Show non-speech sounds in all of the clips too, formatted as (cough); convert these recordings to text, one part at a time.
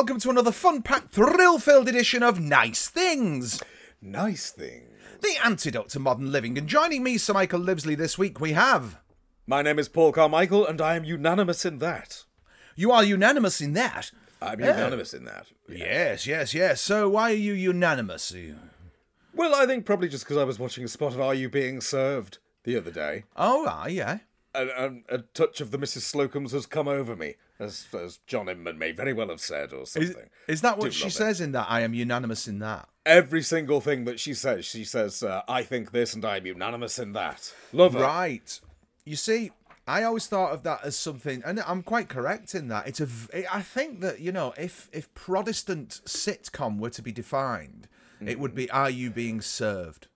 welcome to another fun packed, thrill filled edition of Nice Things, Nice thing. the antidote to modern living. And joining me, Sir Michael Livesley, this week we have. My name is Paul Carmichael, and I am unanimous in that. You are unanimous in that. I'm unanimous in that. Yes, yes, yes. So why are you unanimous? Well, I think probably just because I was watching a spot of Are You Being Served the other day, Oh, ah, yeah. and, and a touch of the Mrs. Slocombes has come over me, as, as John Inman may very well have said, or Is, something. is that what Do she love it. says in that? I am unanimous in that. Every single thing that she says, she says, uh, I think this and I'm unanimous in that. Love her. Right. You see, I always thought of that as something, and I'm quite correct in that. It's a. v- I think that you know, if if Protestant sitcom were to be defined, it would be "Are you being served?"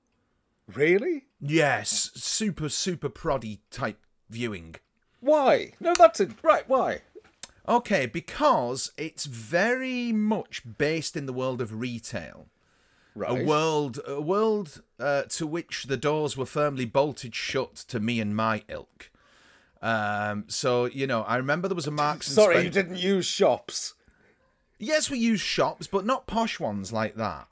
Really? Yes, super super proddy type viewing. Why? No, that's it. Right, why? Okay, because it's very much based in the world of retail. Right. A world, a world uh, to which the doors were firmly bolted shut to me and my ilk. Um, so you know, I remember there was a Marks and Sorry, Spen- you didn't use shops. Yes, we use shops, but not posh ones like that.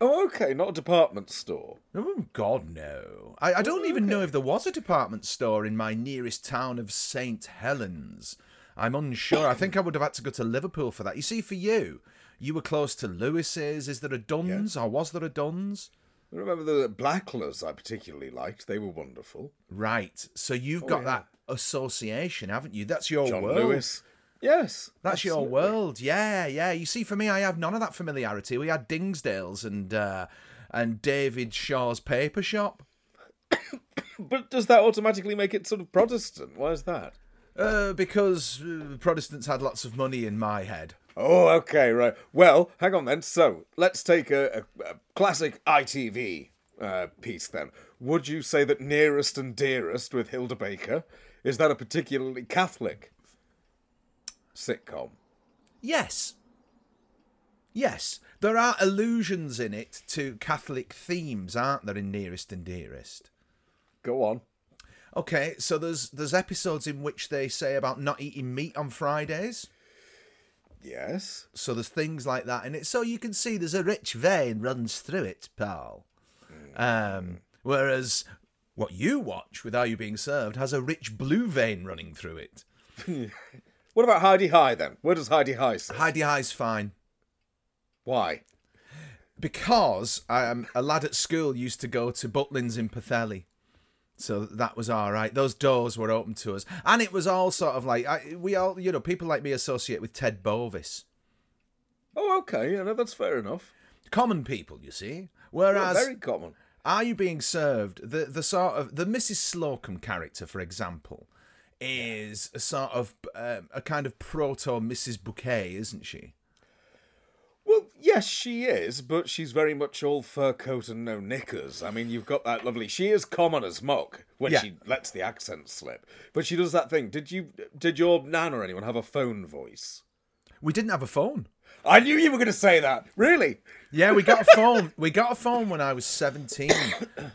Oh, okay, not a department store. Oh God, no! I, I don't even know if there was a department store in my nearest town of Saint Helens. I'm unsure. I think I would have had to go to Liverpool for that. You see, for you, you were close to Lewis's. Is there a Duns, or was there a Duns? I remember the Blacklers I particularly liked. They were wonderful. Right. So you've got yeah. that association, haven't you? That's your world. John world. Lewis. Yes. That's your world. Yeah, yeah. You see, for me, I have none of that familiarity. We had Dingsdales and uh, and David Shaw's paper shop. (coughs) But does that automatically make it sort of Protestant? Why is that? Uh, because uh, Protestants had lots of money in my head. Oh, okay, right. Well, hang on then. So let's take a, a, a classic ITV uh, piece then. Would you say that Nearest and Dearest with Hilda Baker is that a particularly Catholic sitcom? Yes. Yes. There are allusions in it to Catholic themes, aren't there, in Nearest and Dearest? Go on. Okay, so there's there's episodes in which they say about not eating meat on Fridays. Yes. So there's things like that in it. So you can see there's a rich vein runs through it, Paul. Um, whereas what you watch with Are You Being Served has a rich blue vein running through it. (laughs) What about Hi-de-Hi then? Where does Hi-de-Hi sit? Hi-de-Hi's fine. Why? because I um, a lad at school used to go to Butlins in Pwllheli. So that was all right. Those doors were open to us, and it was all sort of like I, we all, you know, people like me associate with Ted Bovis, Oh, okay. Yeah, no, that's fair enough. common people, you see. Well, Whereas, very common. are you being served? The the sort of the Mrs. Slocombe character, for example, is a sort of um, a kind of proto Mrs. Bouquet, isn't she? Well, yes, she is, but she's very much all fur coat and no knickers. I mean, you've got that lovely. She is common as muck when Yeah. she lets the accent slip, but she does that thing. Did you? Did your nan or anyone have a phone voice? We didn't have a phone. I knew you were going to say that. Really? Yeah, we got a phone. we got a phone when I was seventeen,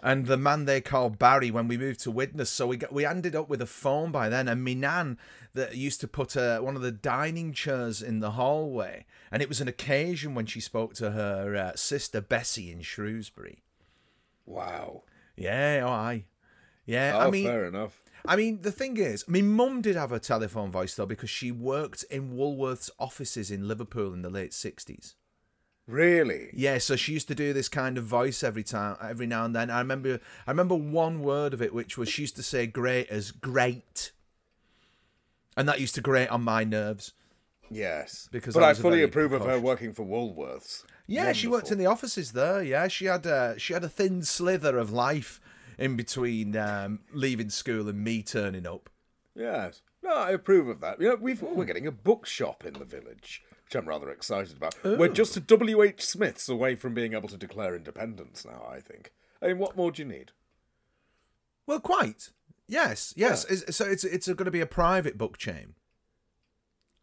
and the man they called Barry when we moved to Widnes. So we got we ended up with a phone by then. And me nan that used to put uh, one of the dining chairs in the hallway, and it was an occasion when she spoke to her uh, sister Bessie in Shrewsbury. Wow. Yeah, oh, I. Yeah, Oh, I mean, fair enough. I mean, the thing is, my mum did have a telephone voice though because she worked in Woolworths offices in Liverpool in the late sixties. Really? Yeah, so she used to do this kind of voice every time, every now and then. I remember, I remember one word of it, which was she used to say "great" as "great," and that used to grate on my nerves. Yes. Because but I I fully approve of her working for Woolworths. Yeah, she worked in the offices there. Yeah, she had a she had a thin slither of life in between um, leaving school and me turning up. Yes. No, I approve of that. You know, we've, we're getting a bookshop in the village, which I'm rather excited about. We're just a W.H. Smith's away from being able to declare independence now, I think. I mean, what more do you need? Well, quite. Yes, yes. Is- So it's it's going to be a private book chain.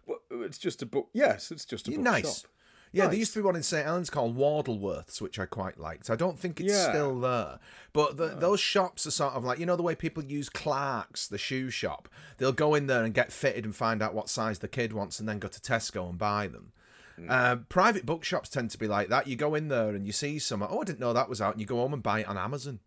Well, it's just a book. Yes, it's just a bookshop. nice. Yeah, there used to be one in St Helens called Wardleworths, which I quite liked. I don't think it's Yeah. still there, but the, those shops are sort of like you know the way people use Clark's, the shoe shop. They'll go in there and get fitted and find out what size the kid wants, and then go to Tesco and buy them. Hmm. Uh, private bookshops tend to be like that. You go in there and you see some. Oh, I didn't know that was out, and you go home and buy it on Amazon.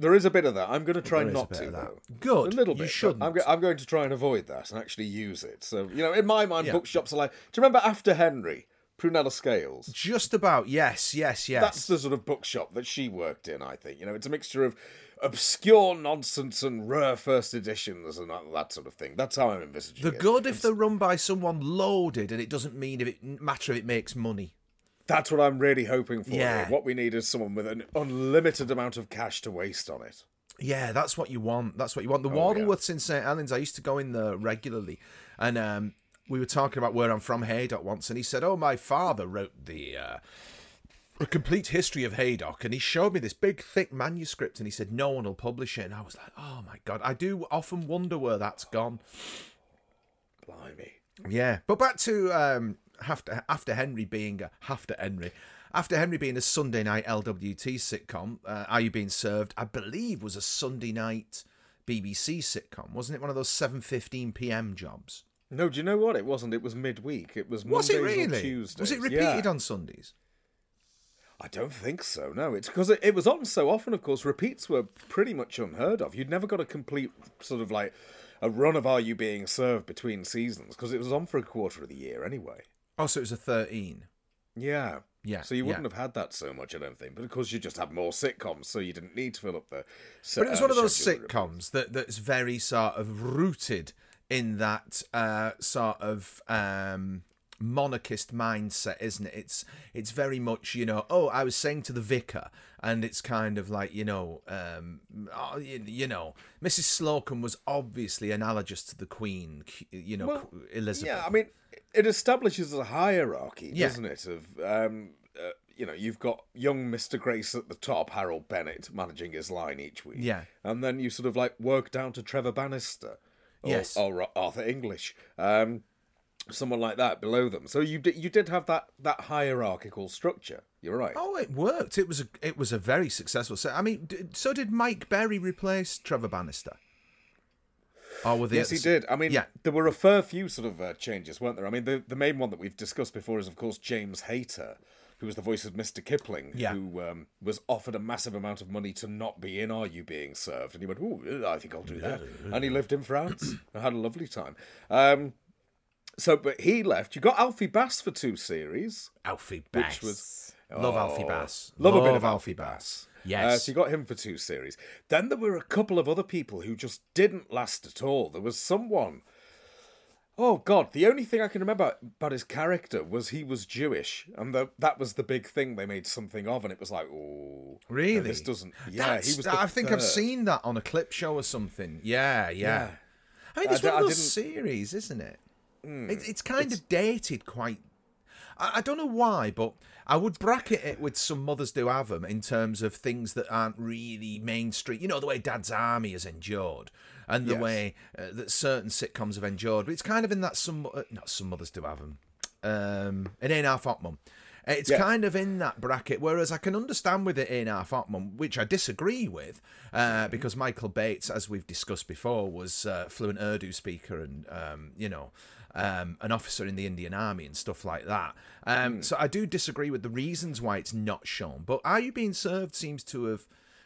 There is a bit of that. I'm going to try There is a not to that. though. Good. A little You bit. but shouldn't. I'm, go- I'm going to try and avoid that and actually use it. So you know, in my mind, Yeah. bookshops are like. Do you remember After Henry, Prunella Scales? Just about yes, yes, yes. That's the sort of bookshop that she worked in. I think you know, it's a mixture of obscure nonsense and rare first editions and that, that sort of thing. That's how I'm envisaging the it. good if they're run by someone loaded, and it doesn't mean if it matter if it makes money. That's what I'm really hoping for. Yeah. here. What we need is someone with an unlimited amount of cash to waste on it. Yeah, that's what you want. That's what you want. The Oh, yeah. Wardleworths in St Helens, I used to go in there regularly, and um, we were talking about where I'm from, Haydock, once, and he said, "Oh, my father wrote the uh, a complete history of Haydock," and he showed me this big, thick manuscript, and he said, "No one will publish it," and I was like, "Oh my god!" I do often wonder where that's gone. Blimey. Yeah, but back to um, after after Henry being a, after Henry, after Henry being a Sunday night LWT sitcom. Uh, Are you being served? I believe was a Sunday night BBC sitcom, wasn't it? One of those seven fifteen PM jobs. No, do you know what? It wasn't. It was midweek. It was Was Mondays it or really? Tuesdays. Was it repeated Yeah. on Sundays? I don't think so. No, it's because it, it was on so often. Of course, repeats were pretty much unheard of. You'd never got a complete sort of like a run of Are You Being Served between seasons because it was on for a quarter of the year anyway. Oh, so it was a thirteen. Yeah. Yeah, So you wouldn't have had that so much, I don't think. But of course, you just had more sitcoms, so you didn't need to fill up the. But it was uh, one of those sitcoms that that's very sort of rooted in that uh, sort of um, monarchist mindset, isn't it? It's it's very much you know. Oh, I was saying to the vicar, and it's kind of like you know, um, oh, you, you know, Mrs. Slocombe was obviously analogous to the Queen, you know, Well, Elizabeth. Yeah, I mean, it establishes a hierarchy, Yeah. doesn't it? Of um, uh, you know, you've got young Mister Grace at the top, Harold Bennett managing his line each week. Yeah. and then you sort of like work down to Trevor Bannister, Yes. or Arthur English, um, someone like that below them. So you did you did have that that hierarchical structure. You're right. Oh, it worked. It was a it was a very successful set. I mean, d- so did Mike Berry replace Trevor Bannister? Oh, were Yes, he did. I mean, Yeah. there were a fair few sort of uh, changes, weren't there? I mean, the the main one that we've discussed before is, of course, James Hayter, who was the voice of Mr. Kipling, Yeah. who um, was offered a massive amount of money to not be in Are You Being Served, and he went, "Oh, I think I'll do that," and he lived in France (clears throat) and had a lovely time. Um, so, but he left. You got Alfie Bass for two series. Alfie Bass. was- love Oh, Alfie Bass. Love, a bit of Alfie Bass. Yes. Uh, so you got him for two series. Then there were a couple of other people who just didn't last at all. There was someone. Oh God! The only thing I can remember about his character was he was Jewish, and the, that was the big thing they made something of, and it was like, oh, Really? This doesn't. Yeah, That's- he was. I think I've seen that on a clip show or something. Yeah, yeah. Yeah. I mean, I it's d- one I of those series, isn't it? Hmm. It, it's kind of dated quite. I, I don't know why, but I would bracket it with some mothers do have them in terms of things that aren't really mainstream. You know, the way Dad's Army has endured, and the Yes. way uh, that certain sitcoms have endured. But it's kind of in that some uh, not some mothers do have them. Um, it ain't half hot mum. It's Yeah. kind of in that bracket, whereas I can understand with it in half mum, which I disagree with, uh, because Michael Bates, as we've discussed before, was uh, fluent Urdu speaker and um, you know um, an officer in the Indian Army and stuff like that. Um, So I do disagree with the reasons why it's not shown. But Are You Being Served seems to have,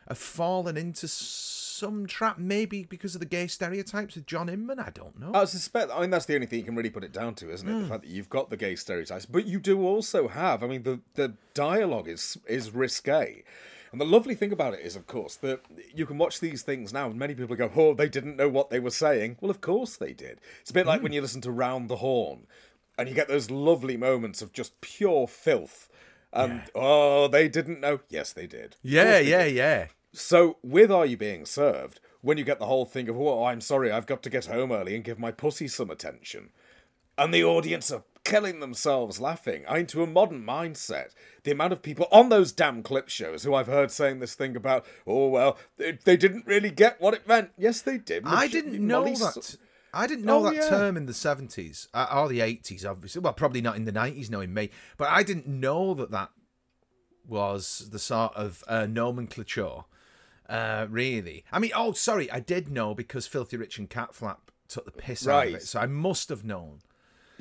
have fallen into some trap, maybe because of the gay stereotypes with John Inman. I don't know. I suspect. I mean, that's the only thing you can really put it down to, isn't it? The fact that you've got the gay stereotypes, but you do also have. I mean, the the dialogue is is risque. And the lovely thing about it is, of course, that you can watch these things now, and many people go, "Oh, they didn't know what they were saying." Well, of course they did. It's a bit like when mm. you listen to Round the Horne, and you get those lovely moments of just pure filth. And oh, they didn't know. Yes, they did. Yeah, they yeah, did. yeah. So, with Are You Being Served, when you get the whole thing of, oh, I'm sorry, I've got to get home early and give my pussy some attention, and the audience are killing themselves laughing, I mean, to a modern mindset, the amount of people on those damn clip shows who I've heard saying this thing about, oh, well, they, they didn't really get what it meant. Yes, they did. I didn't know Molly that. I didn't know Oh, that yeah. term in the 70s uh, or the 80s, obviously. Well, probably not in the 90s, knowing me. But I didn't know that that was the sort of uh, nomenclature, uh, really. I mean, oh, sorry, I did know because Filthy Rich and Catflap took the piss out of it. So I must have known.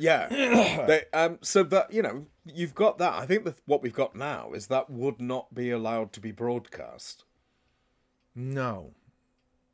Yeah. (clears throat) they, um, so that you know, you've got that. I think that what we've got now is that would not be allowed to be broadcast. No.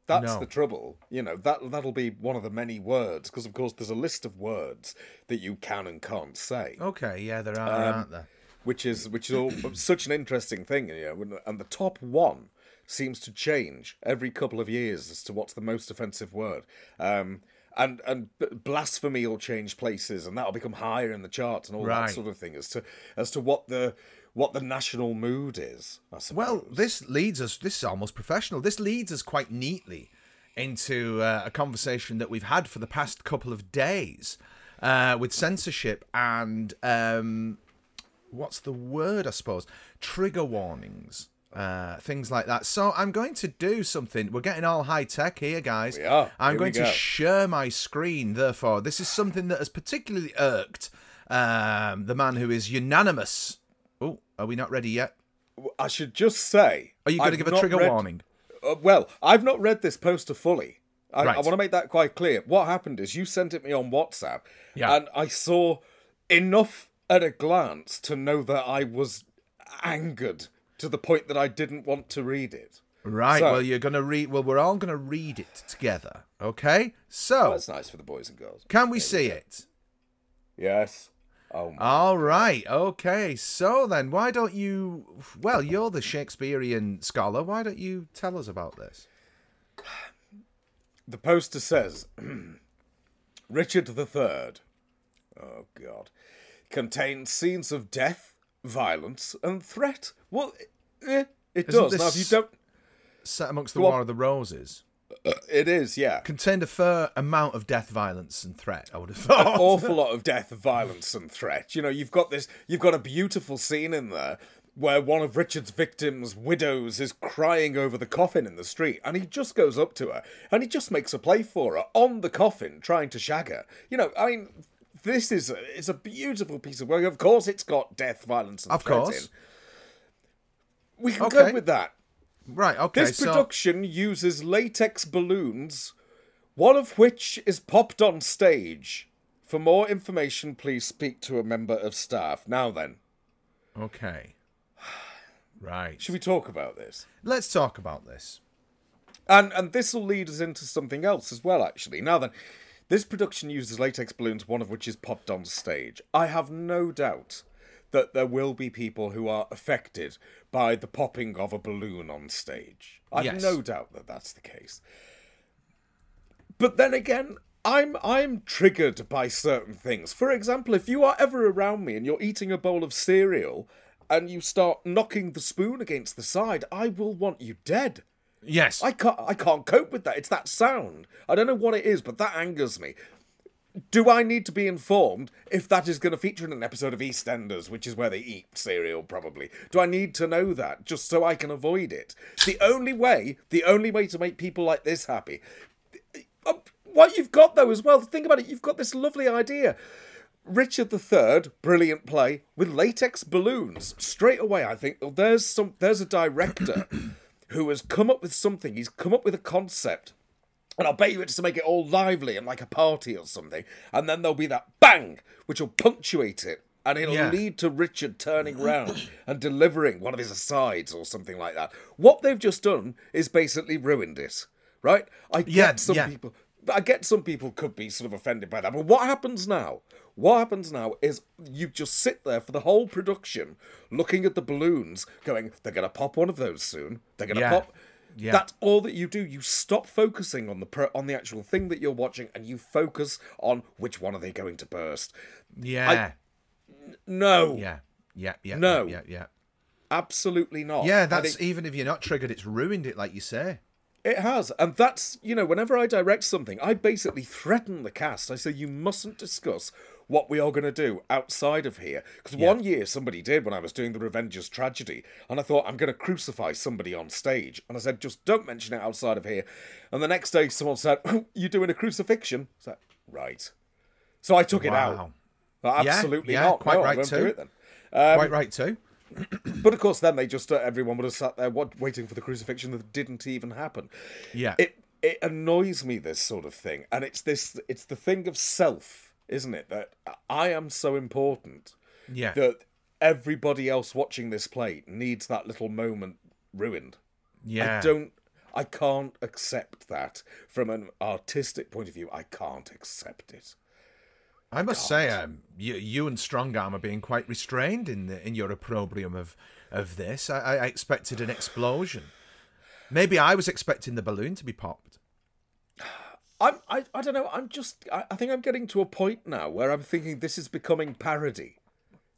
That's No. the trouble. You know, that that'll be one of the many words because of course there's a list of words that you can and can't say. Okay, yeah, there are, Um, aren't there? which is which is all, (clears throat) such an interesting thing, you know. and- And the top one seems to change every couple of years as to what's the most offensive word. Um, and and blasphemy will change places, and that'll become higher in the charts and all Right. that sort of thing as to as to what the what the national mood is. Well, this leads us. This is almost professional. This leads us quite neatly into uh, a conversation that we've had for the past couple of days uh, with censorship and um, what's the word? I suppose trigger warnings, uh, things like that. So I'm going to do something. We're getting all high tech here, guys. We are. I'm Here going to share my screen. Therefore, this is something that has particularly irked um, the man who is unanimous. Oh, are we not ready yet? I should just say. Are you going to give a trigger read- warning? Uh, well, I've not read this poster fully. I, Right. I want to make that quite clear. What happened is you sent it me on WhatsApp, Yeah. and I saw enough at a glance to know that I was angered to the point that I didn't want to read it. Right. So- well, you're going to read. Well, we're all going to read it together. Okay. So, That's nice for the boys and girls. can we see it? Yes. Oh, my. All right. Okay. So then, why don't you? Well, you're the Shakespearean scholar. Why don't you tell us about this? the poster says (clears throat) Richard the III. Oh, God. Contains scenes of death, violence, and threat. Well, eh, it Isn't does. Now, if you don't. Set amongst the Go on. War of the Roses. It is, yeah. Contained a fair amount of death, violence, and threat. I would have thought. awful lot of (laughs) death, violence, and threat. You know, you've got this, you've got a beautiful scene in there where one of Richard's victims' widows is crying over the coffin in the street, and he just goes up to her and he just makes a play for her on the coffin, trying to shag her. You know, I mean, this is a, it's a beautiful piece of work. Of course, it's got death, violence, and Of course. in. We can Okay. go with that. Right. Okay. This so production uses latex balloons, one of which is popped on stage. For more information, please speak to a member of staff. Now then, okay. Right. should we talk about this? Let's talk about this. And and this will lead us into something else as well, actually. Now then, this production uses latex balloons, one of which is popped on stage. I have no doubt that there will be people who are affected by the popping of a balloon on stage. I've Yes. no doubt that that's the case. But then again, I'm I'm triggered by certain things. For example, if you are ever around me and you're eating a bowl of cereal and you start knocking the spoon against the side, I will want you dead. Yes. I can't I can't cope with that. It's that sound. I don't know what it is, but that angers me. Do I need to be informed if that is going to feature in an episode of EastEnders, which is where they eat cereal, probably? Do I need to know that just so I can avoid it? The only way, the only way to make people like this happy. Uh, What you've got though as well, think about it. You've got this lovely idea. Richard III, brilliant play with latex balloons. Straight away, I think oh, there's some there's a director who has come up with something. He's come up with a concept. And I'll bet you it's to make it all lively and like a party or something. And then there'll be that bang, which will punctuate it. And it'll Yeah. lead to Richard turning round (coughs) and delivering one of his asides or something like that. What they've just done is basically ruined it. Right? I get Yeah, some yeah. people I get some people could be sort of offended by that. But what happens now? What happens now is you just sit there for the whole production looking at the balloons, going, they're gonna pop one of those soon. They're gonna Yeah. pop Yeah. that's all that you do. You stop focusing on the pro- on the actual thing that you're watching, and you focus on which one are they going to burst. yeah. No, yeah. Yeah. Yeah. No. Yeah. Yeah. absolutely not. Yeah. That's it, even if you're not triggered, it's ruined it, like you say. It has, and that's you know, whenever I direct something, I basically threaten the cast. I say you mustn't discuss what we are going to do outside of here. Because one year somebody did when I was doing the Revengers tragedy, and I thought I'm going to crucify somebody on stage, and I said just don't mention it outside of here. And the next day someone said, oh, You're doing a crucifixion?" I said, "Right." So I took it out. Wow. Well, Yeah, absolutely yeah, not. quite no, right too. it then. Um, Quite right too. But of course, then they just uh, everyone would have sat there what, waiting for the crucifixion that didn't even happen. Yeah. It it annoys me this sort of thing, and it's this it's the thing of self, isn't it? That I am so important Yeah. that everybody else watching this play needs that little moment ruined. yeah. I don't. I can't accept that from an artistic point of view. I can't accept it. I must say, um, you, you and Strongarm are being quite restrained in the, in your opprobrium of of this. I, I expected an explosion. Maybe I was expecting the balloon to be popped. I'm. I. I don't know. I'm just. I, I think I'm getting to a point now where I'm thinking this is becoming parody.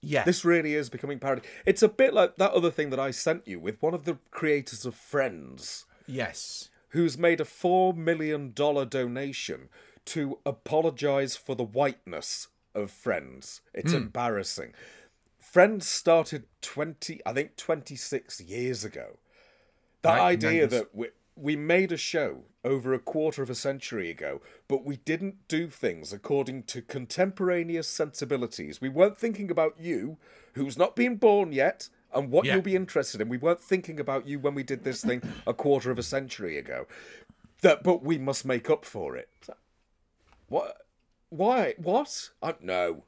Yeah. This really is becoming parody. It's a bit like that other thing that I sent you with one of the creators of Friends, yes. who's made a four million dollar donation to apologize for the whiteness of Friends. It's hmm. embarrassing. Friends started twenty, I think, twenty six years ago. That idea that we we made a show over a quarter of a century ago, but we didn't do things according to contemporaneous sensibilities. We weren't thinking about you, who's not been born yet, and what Yeah. you'll be interested in. We weren't thinking about you when we did this thing a quarter of a century ago. That, but we must make up for it. What? Why? What? I, no.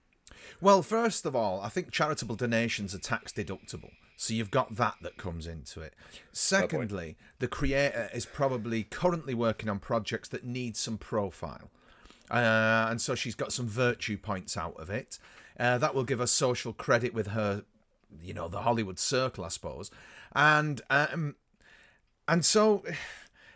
Well, first of all, I think charitable donations are tax deductible. So you've got that that comes into it. Secondly, the creator is probably currently working on projects that need some profile. Uh, and so she's got some virtue points out of it. Uh, that will give her social credit with her, you know, the Hollywood circle, I suppose. And um, and so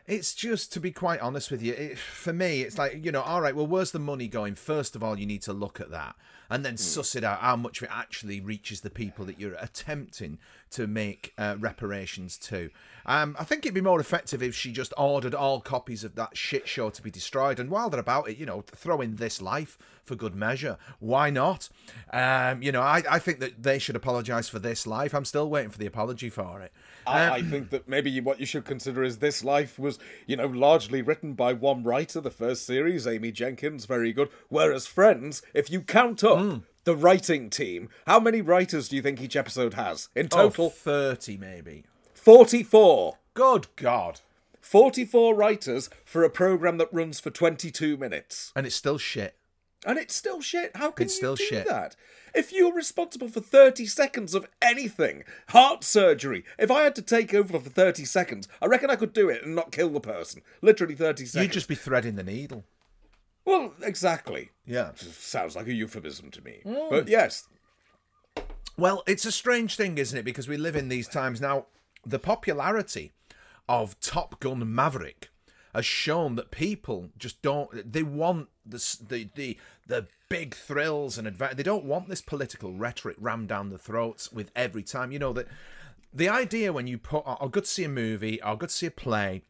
it's just to be quite honest with you, it, for me, it's like you know, all right. Well, where's the money going? First of all, you need to look at that and then hmm. suss it out how much of it actually reaches the people that you're attempting to make uh, reparations to. Um, I think it'd be more effective if she just ordered all copies of that shit show to be destroyed. And while they're about it, you know, throw in this life for good measure. Why not? Um, you know, I, I think that they should apologise for this life. I'm still waiting for the apology for it. I, I think that maybe what you should consider is this life was, you know, largely written by one writer, the first series, Amy Jenkins, very good. Whereas Friends, if you count up the writing team, how many writers do you think each episode has? In Oh, total, 30 maybe. 44. Good God. 44 writers for a program that runs for 22 minutes. And it's still shit. And it's still shit. How can It's you still do shit. that? If you're responsible for 30 seconds of anything, heart surgery, if I had to take over for 30 seconds, I reckon I could do it and not kill the person. Literally 30 seconds. You'd just be threading the needle. Well, exactly. Yeah. Sounds like a euphemism to me. Mm. But yes, Well, it's a strange thing, isn't it? Because we live in these times now. The popularity of Top Gun Maverick has shown that people just don't. They want the the the, the big thrills and adva- They don't want this political rhetoric rammed down the throats with every time. You know that the idea when you put or go to see a movie or go to see a play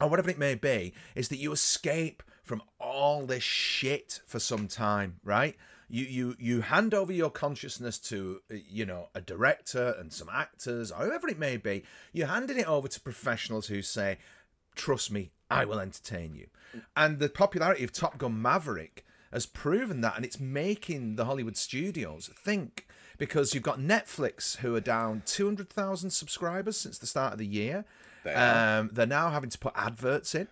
or whatever it may be, is that you escape from all this shit for some time, right? You you you hand over your consciousness to uh, you know a director and some actors or whoever it may be. You're handing it over to professionals who say, "Trust me, I will entertain you." And the popularity of Top Gun Maverick has proven that, and it's making the Hollywood studios think because you've got Netflix who are down 200,000 subscribers since the start of the year. They. Um, they're now having to put adverts in.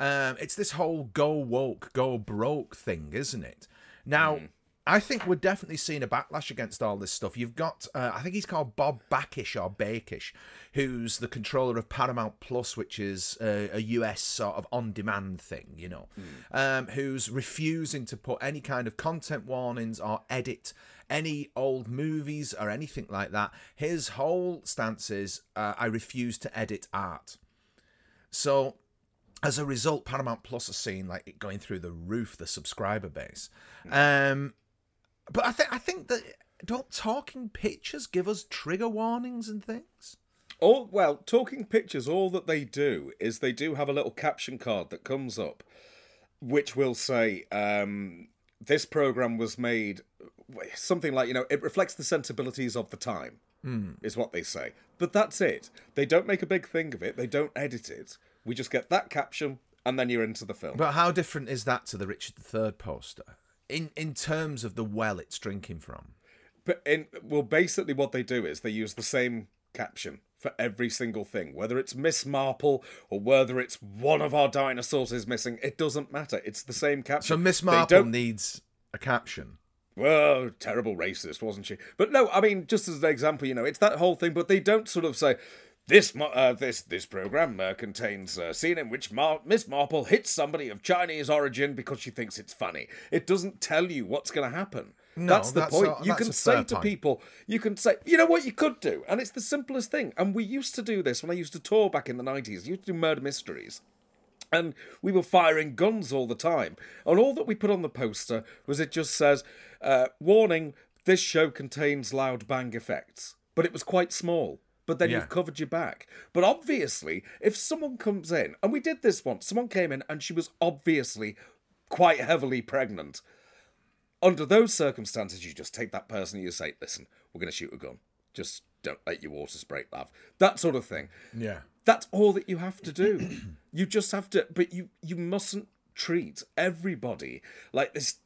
Um, it's this whole go woke, go broke thing, isn't it? Now, I think we're definitely seeing a backlash against all this stuff. You've got, uh, I think he's called Bob Backish or Bakish, who's the controller of Paramount Plus, which is a, a US sort of on demand thing, you know, um, who's refusing to put any kind of content warnings or edit any old movies or anything like that. His whole stance is uh, I refuse to edit art. So as a result, Paramount Plus are seeing like it going through the roof, the subscriber base. Um, but I think I think that don't talking pictures give us trigger warnings and things? Oh well, talking pictures, all that they do is they do have a little caption card that comes up, which will say, um, this program was made something like you know it reflects the sensibilities of the time is what they say. But that's it. They don't make a big thing of it. They don't edit it we just get that caption and then you're into the film But how different is that to the Richard III poster? In in terms of the well it's drinking from. But in well, basically, what they do is they use the same caption for every single thing, whether it's Miss Marple or whether it's one of our dinosaurs is missing. It doesn't matter. It's the same caption. So Miss Marple needs a caption. well, terrible racist, wasn't she? But no, I mean, just as an example, you know, it's that whole thing. But they don't sort of say this uh, this this program uh, contains a scene in which Mar- Miss Marple hits somebody of Chinese origin because she thinks it's funny. It doesn't tell you what's going to happen. No, that's the that's point. a- you can say to point. people, you can say, you know what you could do, and it's the simplest thing. And we used to do this when I used to tour back in the nineties. Used to do murder mysteries and we were firing guns all the time. And all that we put on the poster was it just says, uh, "Warning: This show contains loud bang effects." But it was quite small. But then Yeah. you've covered your back. But obviously, if someone comes in, and we did this once, someone came in and she was obviously quite heavily pregnant. Under those circumstances, you just take that person and you say, "Listen, we're going to shoot a gun. Just don't let your water spray, love." That sort of thing. Yeah. That's all that you have to do. (clears throat) you just have to, but you you mustn't treat everybody like this.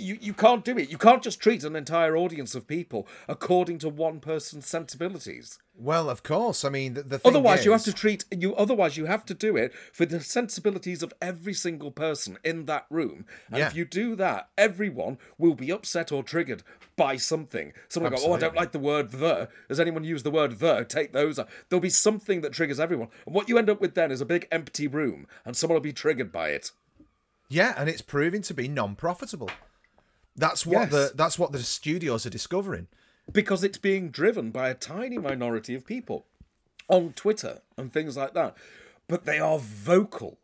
You you can't do it. You can't just treat an entire audience of people according to one person's sensibilities. Well, of course. I mean, the, the thing Otherwise, you have to treat you. Otherwise, you have to do it for the sensibilities of every single person in that room. And Yeah. if you do that, everyone will be upset or triggered by something. Someone will go, "Oh, I don't like the word the." Has anyone used the word the? Take those. out. There'll be something that triggers everyone. And what you end up with then is a big empty room, and someone will be triggered by it. Yeah, and it's proving to be non-profitable. That's what Yes. the that's what the studios are discovering. because it's being driven by a tiny minority of people on Twitter and things like that. But they are vocal.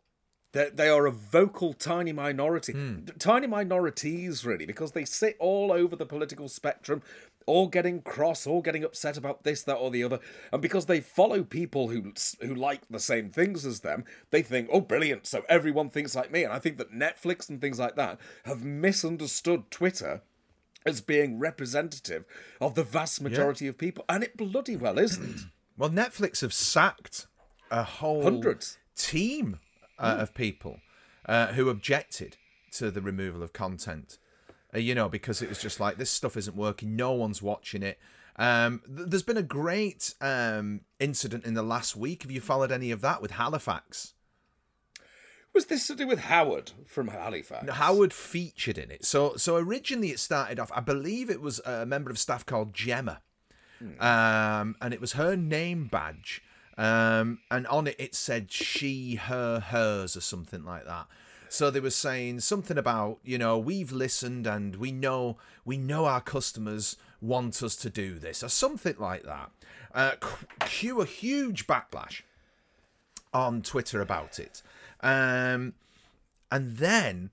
They, they are a vocal tiny minority. Hmm. Tiny minorities, really, because they sit all over the political spectrum, all getting cross, all getting upset about this, that, or the other. And because they follow people who who like the same things as them, they think, oh, brilliant, so everyone thinks like me. And I think that Netflix and things like that have misunderstood Twitter as being representative of the vast majority of people, and it bloody well isn't. (clears throat) Well, Netflix have sacked a whole Hundreds. team uh, of people uh, who objected to the removal of content. Uh, you know, because it was just like this stuff isn't working. No one's watching it. Um, th- there's been a great um, incident in the last week. Have you followed any of that with Halifax? Was this to do with Howard from Halifax? Howard featured in it. So so originally it started off. I believe it was a member of staff called Gemma, um, and it was her name badge. Um, and on it it said she, her, hers, or something like that. So they were saying something about you know we've listened and we know we know our customers want us to do this or something like that. Uh, cue a huge backlash on Twitter about it. Um, and then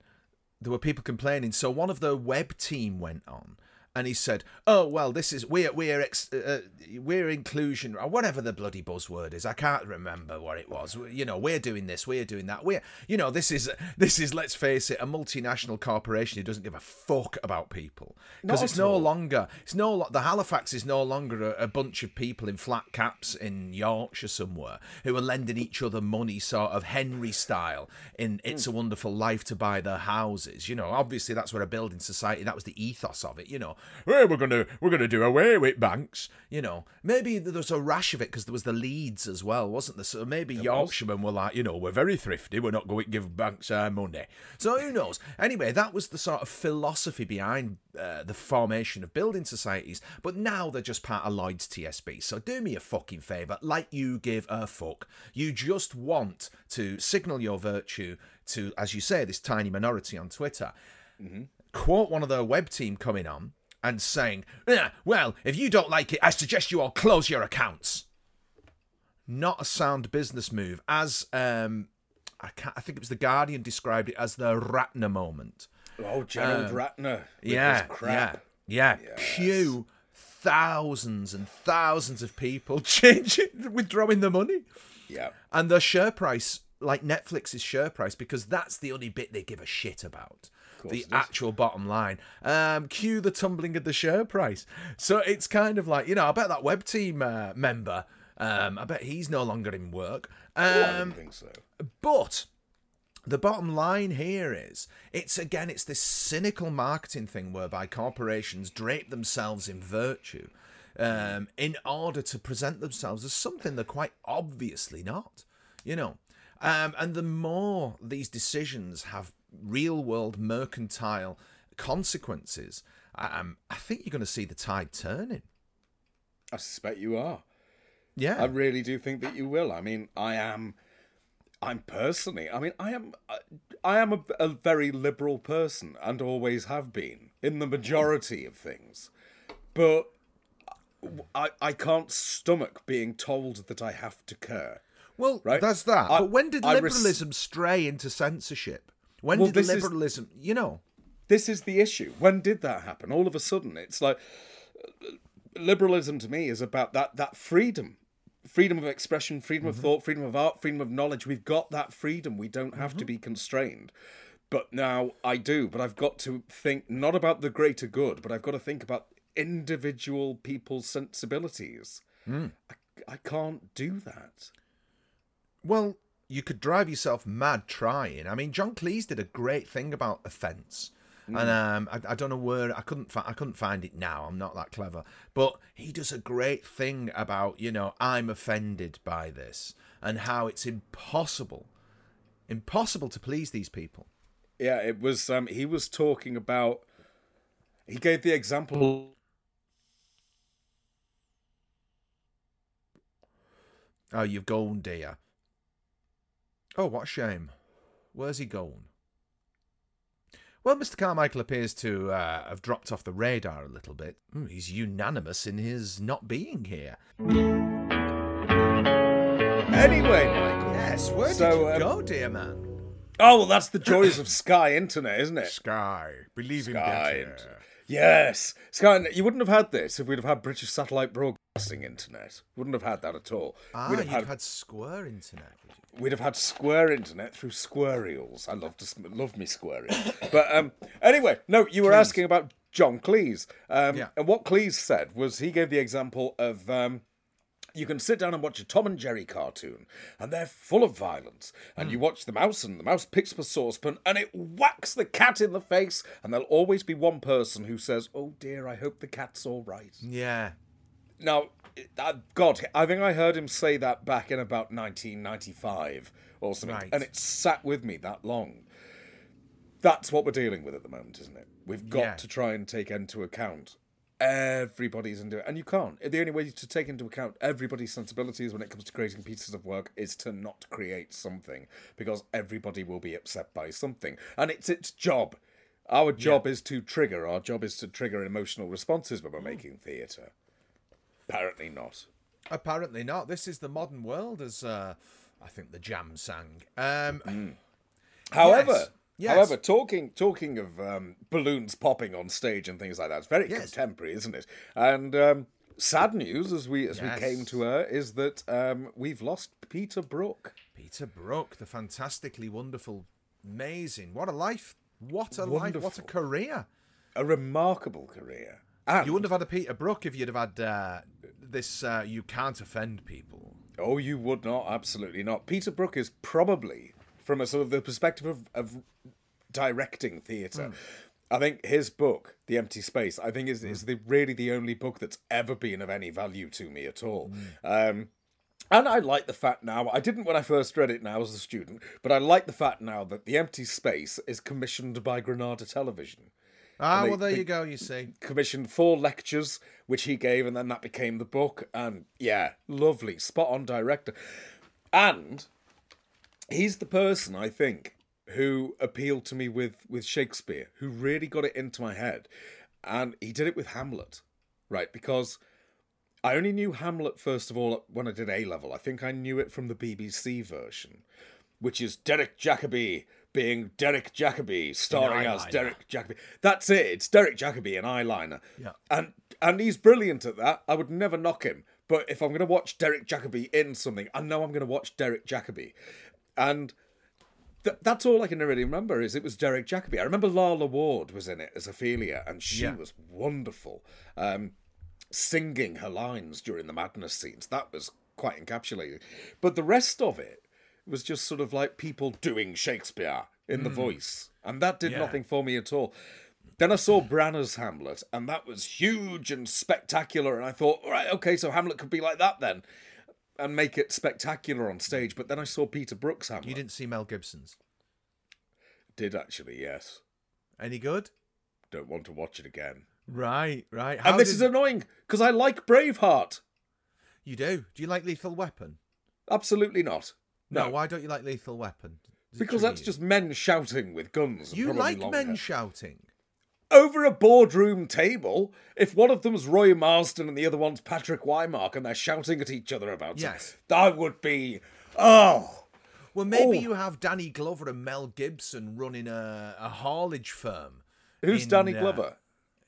there were people complaining. So one of the web team went on and he said, "Oh well, this is we're we're ex, uh, we're inclusion or whatever the bloody buzzword is. I can't remember what it was. You know, we're doing this, we're doing that. We're you know this is this is let's face it, a multinational corporation who doesn't give a fuck about people because it's no all. longer it's no the Halifax is no longer a, a bunch of people in flat caps in Yorkshire somewhere who are lending each other money, sort of Henry style in It's a Wonderful Life to buy their houses. You know, obviously that's what a building society. That was the ethos of it. You know, well, we're gonna we're gonna do away with banks. You know, maybe there was a rash of it because there was the Leeds as well, wasn't there? So maybe Yorkshiremen were like, you know, we're very thrifty. We're not going to give banks our money. So who knows? Anyway, that was the sort of philosophy behind uh, the formation of building societies. But now they're just part of Lloyd's TSB. So do me a fucking favour, like you give a fuck. You just want to signal your virtue to, as you say, this tiny minority on Twitter. Quote one of the web team coming on and saying, "Yeah, well, if you don't like it, I suggest you all close your accounts. Not a sound business move. As um, I, can't, I think it was the Guardian described it as the Ratner moment. Oh, Gerald Ratner. with yeah, crap. yeah, yeah. Cue thousands and thousands of people (laughs) changing, withdrawing the money, Yeah. and the share price like Netflix's share price because that's the only bit they give a shit about. The actual bottom line. Um, cue the tumbling of the share price. So it's kind of like, you know, I bet that web team uh, member, um, I bet he's no longer in work. Oh, I Um, don't think so. but the bottom line here is it's again it's this cynical marketing thing whereby corporations drape themselves in virtue um, in order to present themselves as something they're quite obviously not you know um, and the more these decisions have real world mercantile consequences um, i think you're going to see the tide turning I suspect you are. yeah I really do think that you will. I mean, I am. I'm personally. I mean, I am. I am a, a very liberal person, and always have been in the majority of things. But I I can't stomach being told that I have to care. Well, Right? that's that. I- but when did I res- liberalism stray into censorship? When Well, did this is- liberalism, you know? This is the issue. When did that happen? All of a sudden, it's like uh, liberalism to me is about that that freedom. Freedom of expression freedom of mm-hmm. thought freedom of art freedom of knowledge. We've got that freedom. We don't have to mm-hmm. be constrained. But now i do but i've got to think not about the greater good but i've got to think about individual people's sensibilities. Mm. I, I can't do that. Well, you could drive yourself mad trying. I mean, John Cleese did a great thing about offence. And um, I, I don't know where I couldn't fi- I couldn't find it now. I'm not that clever, but he does a great thing about you know I'm offended by this and how it's impossible, impossible to please these people. yeah it was um he was talking about he gave the example Oh, you've gone, dear. Oh, what a shame. Where's he gone? Well, Mr. Carmichael appears to uh, have dropped off the radar a little bit. Hmm, he's unanimous in his not being here. anyway michael Yes, where So, did you um, go, dear man? Oh, well, that's the joys of Sky Internet, isn't it? Sky, believe in Sky. Internet. Yes, Sky. Internet. You wouldn't have had this if we'd have had British satellite broadcasting internet. Wouldn't have had that at all. Ah, we'd you'd have had, had, square internet. We'd have had square internet through squarials. I love to love me squarial. but um, anyway, no, you were asking about John Cleese. Um, Yeah. and what Cleese said was he gave the example of. Um, you can sit down and watch a Tom and Jerry cartoon, and they're full of violence. And you watch the mouse, and the mouse picks up a saucepan, and it whacks the cat in the face. And there'll always be one person who says, "Oh dear, I hope the cat's all right." Yeah. Now, Uh, God, I think I heard him say that back in about 1995 or something, Right. and it sat with me that long. That's what we're dealing with at the moment, isn't it? We've got Yeah. to try and take into account everybody's into it, and you can't. The only way to take into account everybody's sensibilities when it comes to creating pieces of work is to not create something, because everybody will be upset by something, and it's its job. Our job is to trigger. Our job is to trigger emotional responses when we're hmm. making theatre. Apparently not. Apparently not. This is the modern world, as uh, I think the Jam sang. Um, However, Yes, yes. however, talking talking of um, balloons popping on stage and things like that, it's very Yes. contemporary, isn't it? And um, sad news, as we as Yes. we came to her, is that um, we've lost Peter Brook. Peter Brook, the fantastically wonderful, amazing. What a life! What a life! What a career! A remarkable career. And You wouldn't have had a Peter Brook if you'd have had uh, this. Uh, you can't offend people. Oh, you would not. Absolutely not. Peter Brook is probably, from a sort of the perspective of, of directing theatre, I think his book, The Empty Space, I think is, is the really the only book that's ever been of any value to me at all. Um, and I like the fact now, I didn't when I first read it now as a student, but I like the fact now that The Empty Space is commissioned by Granada Television Ah, they- well, there you go. You see, commissioned four lectures, which he gave, and then that became the book. And yeah, lovely, spot on director. And he's the person I think who appealed to me with with Shakespeare, who really got it into my head, and he did it with Hamlet, right? Because I only knew Hamlet first of all when I did A level. I think I knew it from the BBC version, which is Derek Jacobi being Derek Jacobi, starring as. Derek Jacobi. That's it. It's Derek Jacobi in eyeliner. Yeah. And and he's brilliant at that. I would never knock him. But if I'm going to watch Derek Jacobi in something, I know I'm going to watch Derek Jacobi. and th- that's all I can really remember is it was Derek Jacobi. I remember Lalla Ward was in it as Ophelia, and she Yeah. was wonderful, um, singing her lines during the madness scenes. That was quite encapsulating. But the rest of it was just sort of like people doing Shakespeare in the hmm. voice, and that did Yeah. nothing for me at all. Then I saw Branagh's Hamlet, and that was huge and spectacular. And I thought, all right, okay, so Hamlet could be like that then, and make it spectacular on stage. But then I saw Peter Brook's Hamlet. You didn't see Mel Gibson's. Did actually, yes. Any good? Don't want to watch it again. Right, right. and this is annoying because I like Braveheart. You do? Do you like Lethal Weapon? Absolutely not. No. No, why don't you like Lethal Weapon? Because that's you? just men shouting with guns. You like long men shouting. over a boardroom table. If one of them's Roy Marsden and the other one's Patrick Wymark, and they're shouting at each other about Yes. something, that would be oh. Well, maybe Oh. you have Danny Glover and Mel Gibson running a, a haulage firm. Who's in, Danny uh, Glover?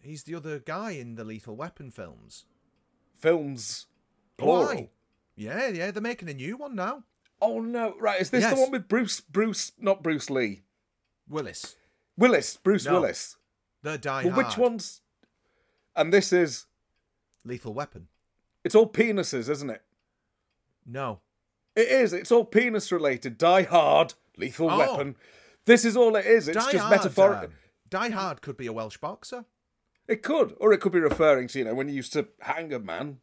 He's the other guy in the Lethal Weapon films. Films plural. Why? Yeah, yeah, they're making a new one now. Oh no! Right, is this Yes. the one with Bruce? Bruce, not Bruce Lee. Willis. Willis. Bruce No. Willis. The Die Well, Hard. which one's? And this is. Lethal Weapon. It's all penises, isn't it? No. It is. It's all penis related. Die Hard, Lethal Oh. Weapon. This is all it is. It's Die just metaphorical. um, Die Hard could be a Welsh boxer. It could, or it could be referring to you know when you used to hang a man,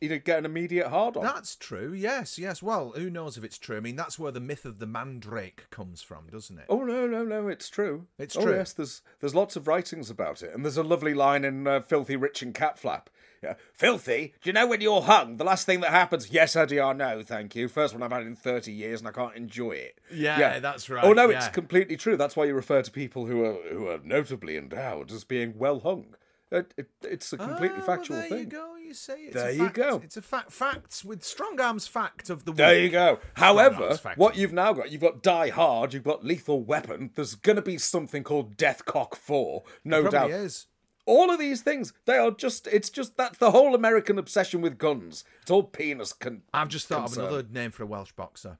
he'd get an immediate hard on. That's true. Yes, yes. Well, who knows if it's true? I mean, that's where the myth of the mandrake comes from, doesn't it? Oh no, no, no! It's true. It's oh, true. Yes, there's there's lots of writings about it, and there's a lovely line in uh, "Filthy Rich and Catflap." Yeah, filthy. Do you know when you're hung, the last thing that happens? Yes, I do. I know. Thank you. First one I've had in thirty years, and I can't enjoy it. Yeah, yeah. that's right, Oh no, it's completely true. That's why you refer to people who are who are notably endowed as being well hung. It, it, it's a completely oh, well, factual there thing. you go. You say it's There you go. It's a fact. Facts with strong arms. Fact of the week. There you go. However, what you've now got, you've got Die Hard, you've got Lethal Weapon. There's going to be something called Deathcock Four, no doubt. is. All of these things, they are just. It's just that's the whole American obsession with guns. It's all penis. Con- I've just thought concern. of another name for a Welsh boxer.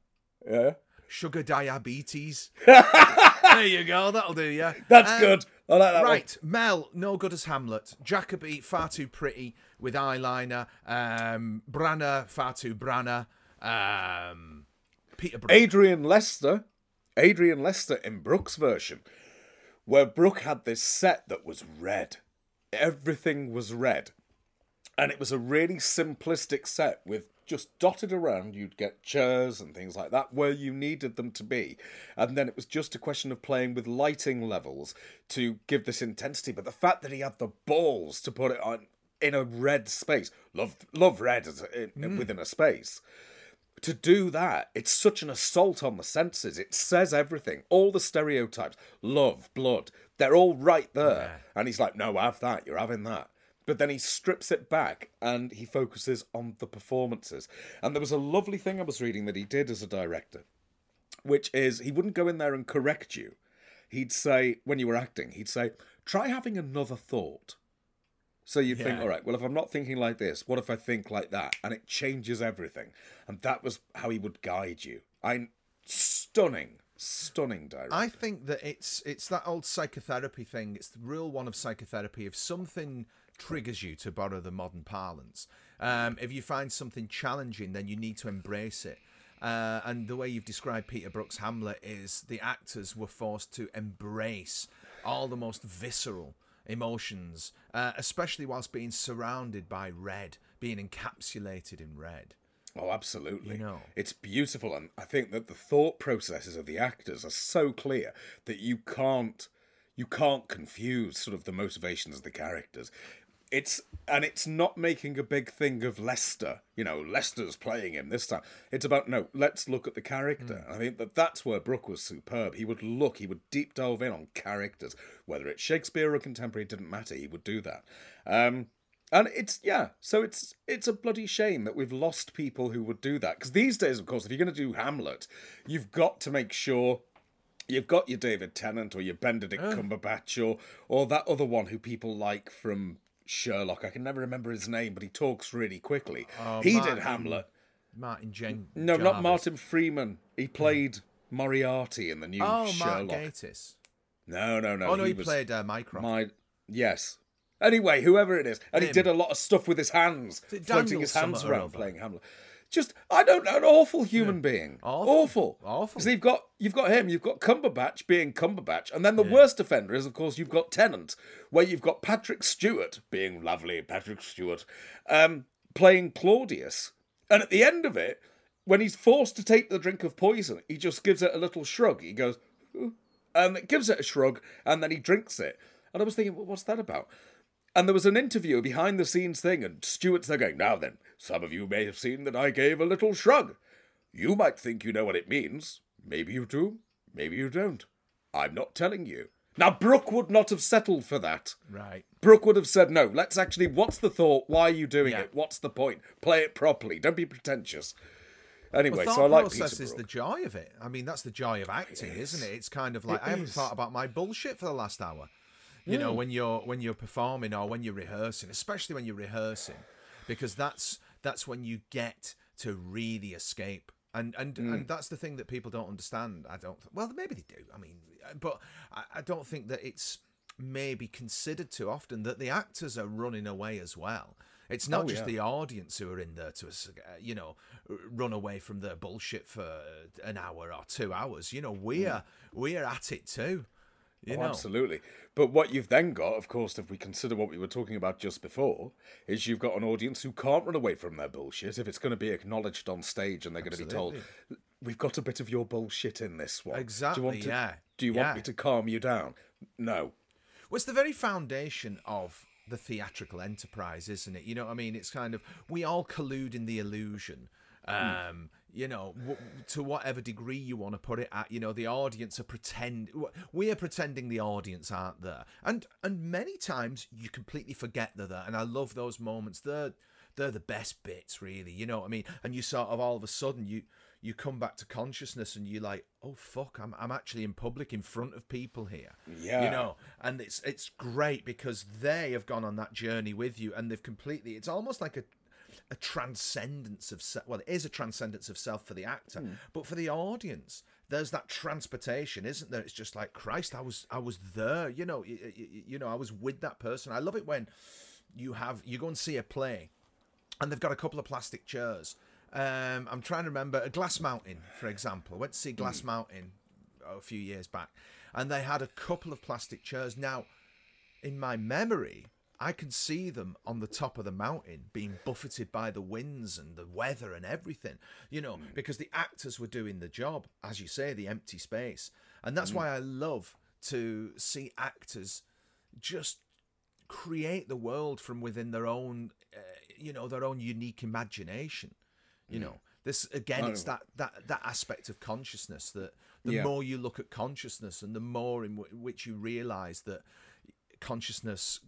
yeah, Sugar diabetes. (laughs) there you go. That'll do you. that's Um, good. I like that one. Right, Mel, no good as Hamlet. Jacobi, far too pretty with eyeliner. Um, Branagh, far too Branagh. Um, Peter Brook. Adrian Lester, Adrian Lester in Brook's version, where Brook had this set that was red. Everything was red. And it was a really simplistic set with just dotted around, you'd get chairs and things like that where you needed them to be. And then it was just a question of playing with lighting levels to give this intensity. But the fact that he had the balls to put it on in a red space, love, love red as a, in, mm. within a space to do that, it's such an assault on the senses. It says everything. All the stereotypes, love, blood, they're all right there. And he's like, no, have that. You're having that. But then he strips it back and he focuses on the performances. And there was a lovely thing I was reading that he did as a director, which is he wouldn't go in there and correct you. He'd say, when you were acting, he'd say, try having another thought. So you'd think, all right, well, if I'm not thinking like this, what if I think like that? And it changes everything. And that was how he would guide you. I'm stunning, stunning director. I think that it's it's that old psychotherapy thing. It's the real one of psychotherapy. If something triggers you, to borrow the modern parlance, um, if you find something challenging, then you need to embrace it. Uh, and the way you've described Peter Brook's Hamlet is the actors were forced to embrace all the most visceral emotions, uh, especially whilst being surrounded by red, being encapsulated in red. Oh, absolutely. You know. It's beautiful. And I think that the thought processes of the actors are so clear that you can't you can't confuse sort of the motivations of the characters. It's and it's not making a big thing of Lester. You know, Lester's playing him this time. It's about no. Let's look at the character. I think that that's where Brook was superb. He would look. He would deep delve in on characters, whether it's Shakespeare or contemporary. It didn't matter. He would do that. Um, and it's yeah, so it's it's a bloody shame that we've lost people who would do that. Because these days, of course, if you're going to do Hamlet, you've got to make sure you've got your David Tennant or your Benedict Cumberbatch or or that other one who people like from Sherlock. I can never remember his name, but he talks really quickly. he Martin- did Hamlet. Martin Jen. No, not Martin Freeman. He played Moriarty in the new Oh, Sherlock. Gatiss. No, no, no. Oh no, he, was played uh, Mycroft. my yes. Anyway, whoever it is, and he did a lot of stuff with his hands, floating his hands around, playing Hamlet. Just, I don't know, an awful human being. Awful. awful, Awful. So you've got you've got him, you've got Cumberbatch being Cumberbatch, and then the worst offender is, of course, you've got Tennant, where you've got Patrick Stewart being lovely, Patrick Stewart, um, playing Claudius, and at the end of it, when he's forced to take the drink of poison, he just gives it a little shrug. He goes, "Ooh," and it gives it a shrug, and then he drinks it. And I was thinking, well, what's that about? And there was an interview, a behind the scenes thing, and Stewart's there going, Now then, some of you may have seen that I gave a little shrug. You might think you know what it means. Maybe you do, maybe you don't. I'm not telling you. Now, Brook would not have settled for that. Right. Brook would have said, No, let's actually, what's the thought? Why are you doing Yeah. it? What's the point? Play it properly. Don't be pretentious. Anyway, Well, so I like process is the joy of it. I mean, that's the joy of acting, isn't it? It's kind of like I haven't is. thought about my bullshit for the last hour. You know, when you're when you're performing or when you're rehearsing, especially when you're rehearsing, because that's that's when you get to really escape. And and and that's the thing that people don't understand. I don't. Well, maybe they do. I mean, but I, I don't think that it's maybe considered too often that the actors are running away as well. It's not Oh, just yeah. the audience who are in there to, uh, you know, run away from their bullshit for an hour or two hours. You know, we're we're at it too. You Oh, know, absolutely. But what you've then got, of course, if we consider what we were talking about just before, is you've got an audience who can't run away from their bullshit if it's going to be acknowledged on stage and they're going to be told, "We've got a bit of your bullshit in this one." Exactly, Do you want to, yeah, Do you yeah. want me to calm you down? No. Well, it's the very foundation of the theatrical enterprise, isn't it? You know what I mean? It's kind of we all collude in the illusion. Um, you know, w- to whatever degree you want to put it at, you know, the audience are pretend we are pretending the audience aren't there, and and many times you completely forget they're there. And I love those moments. They're they're the best bits, really. You know what I mean? And you sort of all of a sudden you you come back to consciousness and you're like, oh fuck, I'm I'm actually in public in front of people here. Yeah. You know, and it's it's great because they have gone on that journey with you and they've completely it's almost like a a transcendence of self well it is a transcendence of self for the actor but for the audience there's that transportation isn't there? It's just like christ i was i was there you know you, you know i was with that person. I love it when you have you go and see a play and they've got a couple of plastic chairs. Um i'm trying to remember a glass mountain for example. I went to see glass mountain a few years back and they had a couple of plastic chairs. Now in my memory, I can see them on the top of the mountain being buffeted by the winds and the weather and everything, you know, mm. because the actors were doing the job, as you say, the empty space. And that's mm. why I love to see actors just create the world from within their own, uh, you know, their own unique imagination. You know, mm. this again, it's that that that aspect of consciousness that the Yeah. more you look at consciousness and the more in w- which you realize that consciousness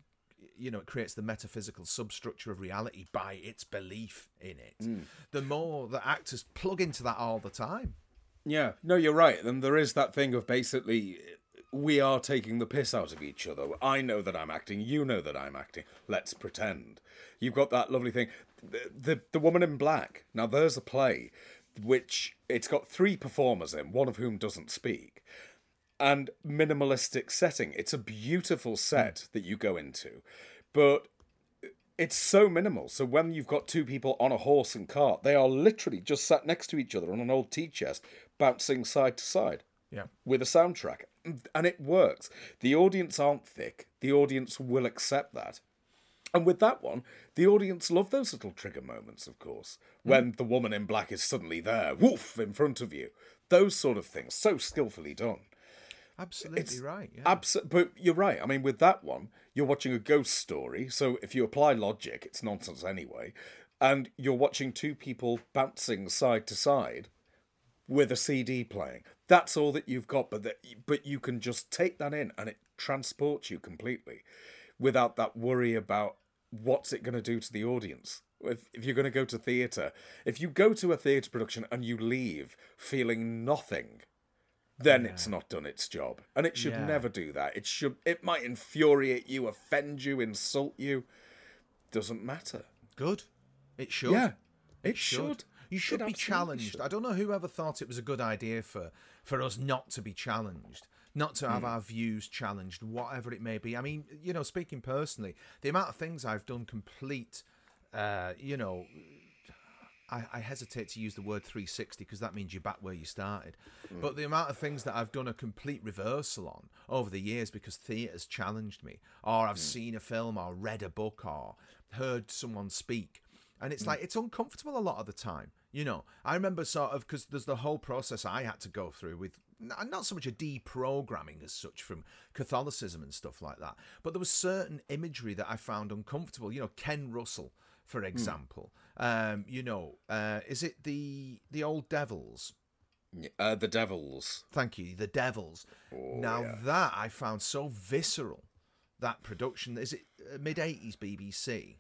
you know it creates the metaphysical substructure of reality by its belief in it mm. the more the actors plug into that all the time Yeah, no, you're right. And there is that thing of basically we are taking the piss out of each other. I know that I'm acting, you know that I'm acting. Let's pretend. You've got that lovely thing. The, the, the Woman in Black. Now, there's a play which it's got three performers in, one of whom doesn't speak. And minimalistic setting. It's a beautiful set mm. that you go into. But it's so minimal. So when you've got two people on a horse and cart, they are literally just sat next to each other on an old tea chest, bouncing side to side yeah with a soundtrack. And it works. The audience aren't thick. The audience will accept that. And with that one, the audience love those little trigger moments, of course, mm. when the woman in black is suddenly there, woof, in front of you. Those sort of things, so skillfully done. Absolutely It's right yeah Abs- but you're right. I mean, with that one, you're watching a ghost story. So if you apply logic, it's nonsense anyway. And you're watching two people bouncing side to side with a CD playing. That's all that you've got. But that, but you can just take that in, and it transports you completely, without that worry about what's it going to do to the audience. If, if you're going to go to theatre, if you go to a theatre production and you leave feeling nothing, then it's not done its job. And it should Yeah. never do that. It should it might infuriate you, offend you, insult you. Doesn't matter. good it should Yeah. It It should. You should It be challenged. should. I don't know who ever thought it was a good idea for for us not to be challenged, not to have our views challenged, whatever it may be. I mean, you know, speaking personally, the amount of things I've done complete, uh, you know, I, I hesitate to use the word 360 because that means you're back where you started. Hmm. But the amount of things that I've done a complete reversal on over the years because theatre's challenged me, or I've hmm. seen a film, or read a book, or heard someone speak. And it's hmm. like, it's uncomfortable a lot of the time. You know, I remember sort of because there's the whole process I had to go through with not so much a deprogramming as such from Catholicism and stuff like that, but there was certain imagery that I found uncomfortable. You know, Ken Russell, for example. Um, you know, uh, is it the the old Devils? Uh, the Devils. Thank you, the Devils. now yeah. that I found so visceral. That production is it mid '80s BBC?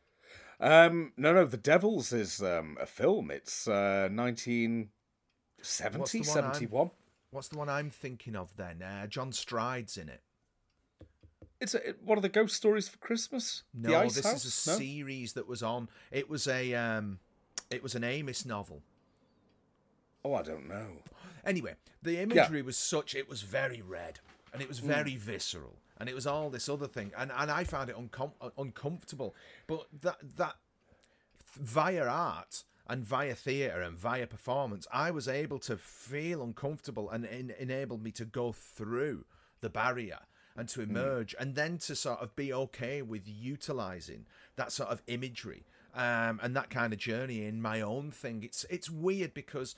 Um, no, no, the Devils is um, a film. It's uh, 1970, What's the one I'm- What's the one I'm thinking of then? Uh, John Stride's in it. It's a, one of the ghost stories for Christmas. No, this House? is a No? series that was on. It was a um, it was an Amos novel. Oh, I don't know. Anyway, the imagery was such it was very red and it was very visceral and it was all this other thing and and I found it uncom- uh, uncomfortable. But that that via art and via theatre and via performance, I was able to feel uncomfortable and en- enabled me to go through the barrier and to emerge and then to sort of be okay with utilizing that sort of imagery um, and that kind of journey in my own thing. It's it's weird because,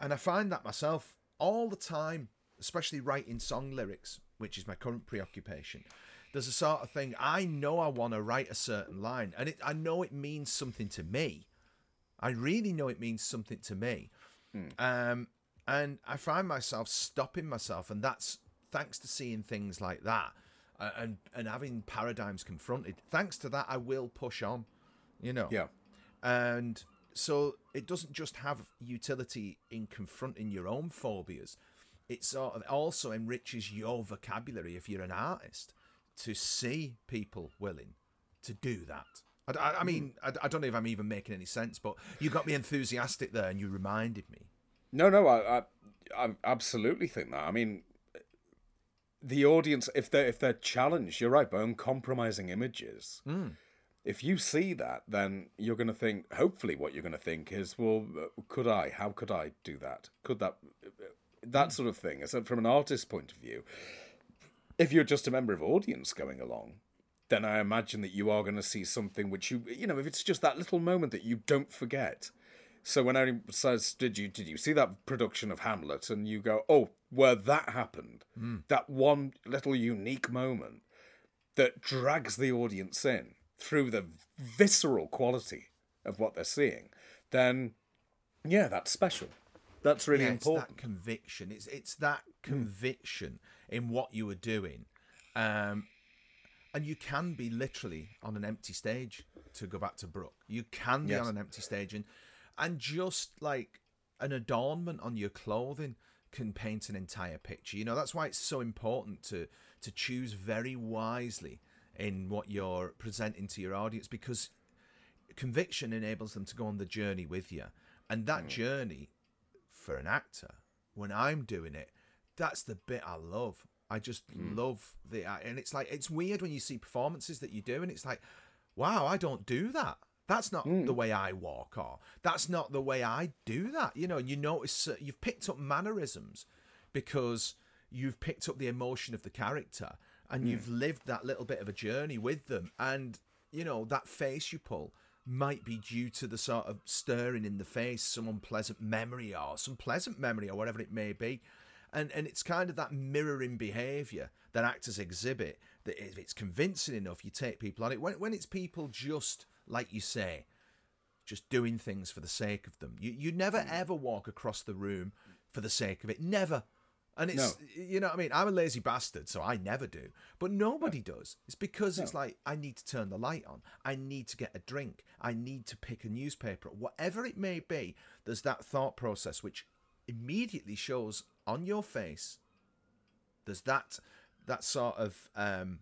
and I find that myself all the time, especially writing song lyrics, which is my current preoccupation. There's a sort of thing I know I want to write a certain line, and it, I know it means something to me. I really know it means something to me. Um, and I find myself stopping myself, and that's thanks to seeing things like that uh, and and having paradigms confronted. Thanks to that, I will push on. You know. Yeah. And so it doesn't just have utility in confronting your own phobias. It sort of also enriches your vocabulary if you're an artist to see people willing to do that. I, I- I mean, I, I don't know if I'm even making any sense, but you got me enthusiastic there and you reminded me. No, no, I, I, I absolutely think that. I mean, the audience, if they're if they're challenged, you're right, by uncompromising images. Hmm. If you see that, then you're going to think. Hopefully, what you're going to think is, well, uh, could I? How could I do that? Could that? Uh, that hmm. sort of thing. So, from an artist's point of view, if you're just a member of audience going along, then I imagine that you are going to see something which you, you know, if it's just that little moment that you don't forget. So when anyone says, "Did you did you see that production of Hamlet?" and you go, "Oh, where that happened, that one little unique moment that drags the audience in through the visceral quality of what they're seeing," then yeah, that's special. That's really Yeah, it's important. that conviction. It's it's that conviction in what you were doing, um, and you can be literally on an empty stage. To go back to Brook, you can be Yes. on an empty stage, and and just like an adornment on your clothing can paint an entire picture. You know that's why it's so important to to choose very wisely in what you're presenting to your audience because conviction enables them to go on the journey with you, and that mm. journey for an actor when I'm doing it, that's the bit I love. I just mm. love the and it's like it's weird when you see performances that you do and it's like, wow, I don't do that. That's not the way I walk, or that's not the way I do that. You know, you notice uh, you've picked up mannerisms because you've picked up the emotion of the character and you've lived that little bit of a journey with them. And, you know, that face you pull might be due to the sort of stirring in the face, some unpleasant memory or some pleasant memory or whatever it may be. And, and it's kind of that mirroring behaviour that actors exhibit that if it's convincing enough, you take people on it. When, when it's people just, like you say, just doing things for the sake of them. You you never ever walk across the room for the sake of it. Never. And it's you know what I mean. I'm a lazy bastard, so I never do. But nobody does. It's because it's like I need to turn the light on. I need to get a drink. I need to pick a newspaper. Whatever it may be, there's that thought process which immediately shows on your face. There's that that sort of um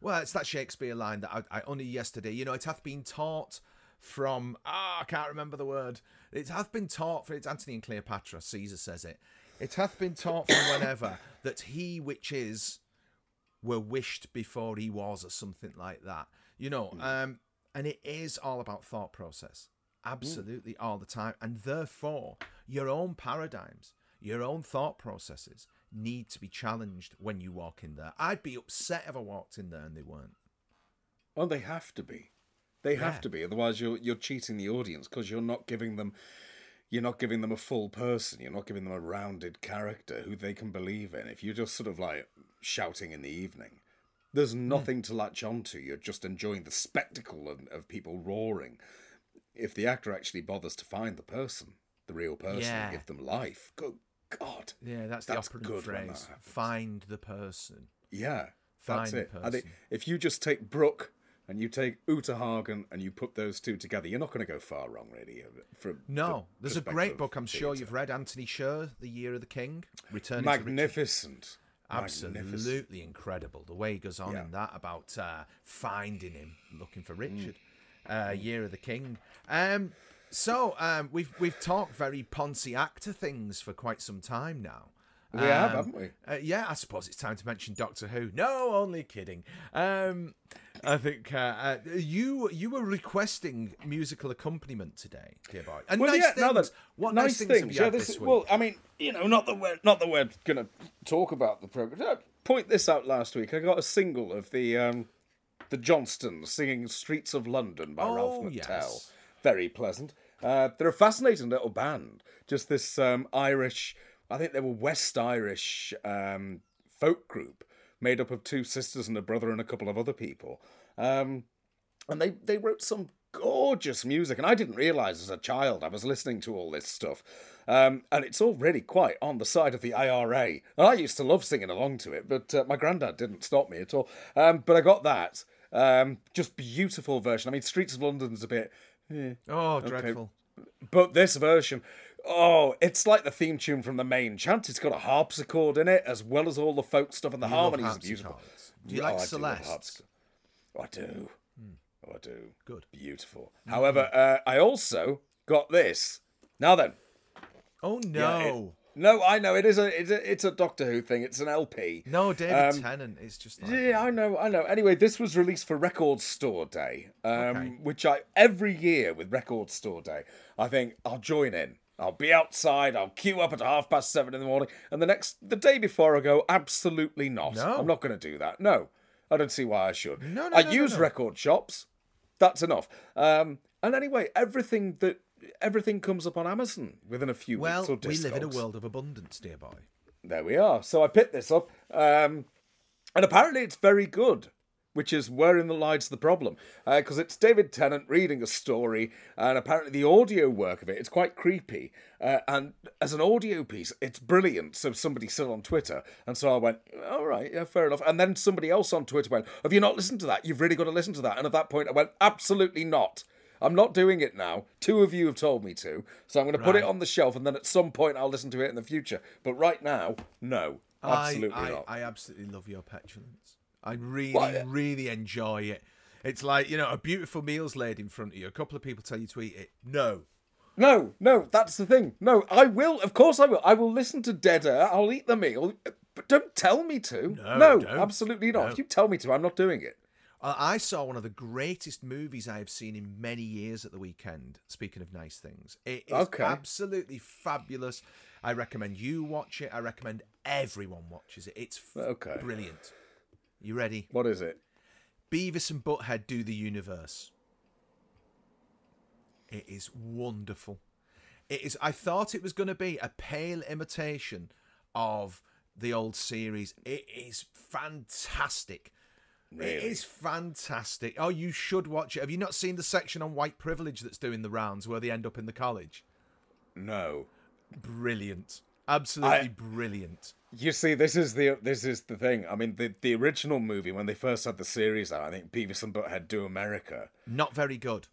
well, it's that Shakespeare line that I, I only yesterday, you know, it hath been taught from, ah, I can't remember the word. It hath been taught for, it's Antony and Cleopatra, Caesar says it. It hath been taught from whenever (coughs) that he which is were wished before he was, or something like that. You know, um, and it is all about thought process. Absolutely all the time. And therefore, your own paradigms, your own thought processes need to be challenged when you walk in there. I'd be upset if I walked in there and they weren't. Oh, they have to be. They have Yeah. to be. Otherwise, you're you're cheating the audience because you're not giving them. You're not giving them a full person. You're not giving them a rounded character who they can believe in. If you're just sort of like shouting in the evening, there's Hmm. nothing to latch onto. You're just enjoying the spectacle of, of people roaring. If the actor actually bothers to find the person, the real person, Yeah. give them life, good God, Yeah, that's, That's the operative good when that phrase. Find the person. Yeah, Find that's it. Person. if you just take Brook and you take Uta Hagen and you put those two together, you're not going to go far wrong, really. uh, From No, the there's a great book I'm sure you've read, Antony Sher, The Year of the King. Returning. Magnificent. Absolutely incredible. The way he goes on Yeah. in that about uh, finding him, looking for Richard. Mm. Uh, Year of the King. Um, so um, we've we've talked very Ponzi actor things for quite some time now. We have, Um, haven't we? Uh, yeah, I suppose it's time to mention Doctor Who. No, only kidding. Um, I think uh, uh, you you were requesting musical accompaniment today, dear boy. And Well, nice yeah, things. then, what nice nice, things, things. have yeah, this this week? well, I mean, you know, not that we're not that we're going to talk about the program. Uh, Point this out last week. I got a single of the um, the Johnstons singing "Streets of London" by Ralph Oh, McTell. yes. Very pleasant. Uh, they're a fascinating little band. Just this um, Irish, I think they were West Irish um, folk group made up of two sisters and a brother and a couple of other people. Um, and they they wrote some gorgeous music and i didn't realize as a child i was listening to all this stuff um, and it's already quite on the side of the ira and i used to love singing along to it but uh, my granddad didn't stop me at all um, but i got that um, just beautiful version i mean streets of london's a bit eh, oh, dreadful. but this version oh it's like the theme tune from the main chant it's got a harpsichord in it as well as all the folk stuff and the You harmonies are beautiful. Do you Oh, like I do love Celeste? Oh, I do. Oh, I do. Good. Beautiful. However, uh, I also got this. Now then. Oh Yeah, no, it- no, I know it is a it's a it's a Doctor Who thing. It's an LP. no, David Um, Tennant is just like Yeah, I know, I know. Anyway, this was released for Record Store Day, um, Okay. which I every year with Record Store Day, I think I'll join in. I'll be outside. I'll queue up at half past seven in the morning, and the next the day before I go, absolutely not. No. I'm not going to do that. No, I don't see why I should. No, no, I no, use record shops. That's enough. Um, and anyway, everything that everything comes up on Amazon within a few Well, weeks. Or we live in a world of abundance, dear boy. There we are. So I picked this up, um, and apparently it's very good, which is wherein the lies the problem. Because it's David Tennant reading a story, and apparently the audio work of it, it's quite creepy. Uh, and as an audio piece, it's brilliant. So somebody said on Twitter, and so I went, all right, yeah, fair enough. And then somebody else on Twitter went, have you not listened to that? You've really got to listen to that. And at that point, I went, absolutely not. I'm not doing it now. Two of you have told me to, so I'm going to put it Right. on the shelf, and then at some point I'll listen to it in the future. But right now, no, absolutely I, I, not. I absolutely love your petulance. I really, Well, really enjoy it. It's like, you know, a beautiful meal's laid in front of you. A couple of people tell you to eat it. No. No, no, that's the thing. No, I will. Of course, I will. I will listen to Dead Air. I'll eat the meal, but don't tell me to. No, don't. absolutely not. No. If you tell me to, I'm not doing it. I saw one of the greatest movies I have seen in many years at the weekend. Speaking of nice things, it is Okay. absolutely fabulous. I recommend you watch it. I recommend everyone watches it. It's f- Okay. brilliant. You ready? What is it? Beavis and Butthead do the universe. It is wonderful. It is. I thought it was going to be a pale imitation of the old series. It is fantastic. It Really? is fantastic. Oh, you should watch it. Have you not seen the section on white privilege that's doing the rounds where they end up in the college? No. Brilliant. Absolutely I- brilliant. You see, this is the this is the thing. I mean, the the original movie when they first had the series out, I think Beavis and Butthead Do America. Not very good.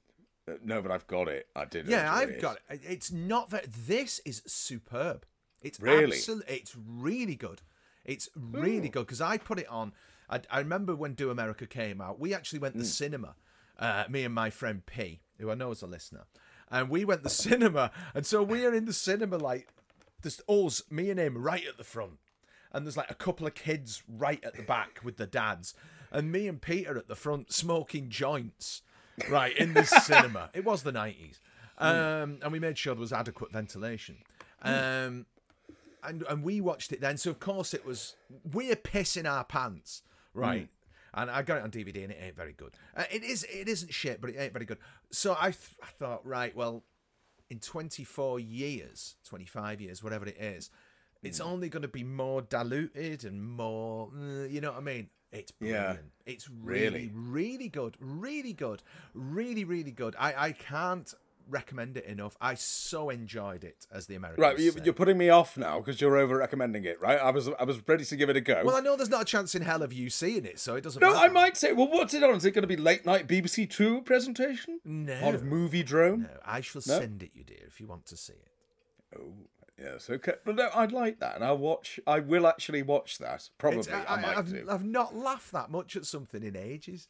Uh, No, but I've got it. I did. Yeah, I've it. got it. It's not that. This is superb. It's Really? It's really good. It's really good because I put it on. I, I remember when Do America came out. We actually went to the cinema. Uh, me and my friend P, who I know is a listener, and we went to the (laughs) cinema. And so we are in the cinema like there's us, me and him, right at the front, and there's like a couple of kids right at the back with the dads, and me and Peter at the front smoking joints, right in the (laughs) cinema. It was the nineties, um, and we made sure there was adequate ventilation. Um, and and we watched it then. So of course it was we're pissing our pants, right? And I got it on DVD, and it ain't very good. Uh, it is, it isn't shit, but it ain't very good. So I, th- I thought, right, well, in 24 years, 25 years, whatever it is, it's only going to be more diluted and more, uh, you know what I mean? It's Yeah. brilliant. It's really, Really? really good. Really good. Really, really good. I, I can't recommend it enough. I so enjoyed it, as the American. Right, you, you're putting me off now because you're over recommending it, right? I was I was ready to give it a go. Well, I know there's not a chance in hell of you seeing it, so it doesn't no, matter. I might say, well, what's it on? Is it going to be late night BBC Two presentation? No. On Moviedrome? No, I shall send it you, dear, if you want to see it. Oh. Yes, okay. But no, I'd like that, and I'll watch. I will actually watch that. Probably, It's- I, might have do. I've not laughed that much at something in ages.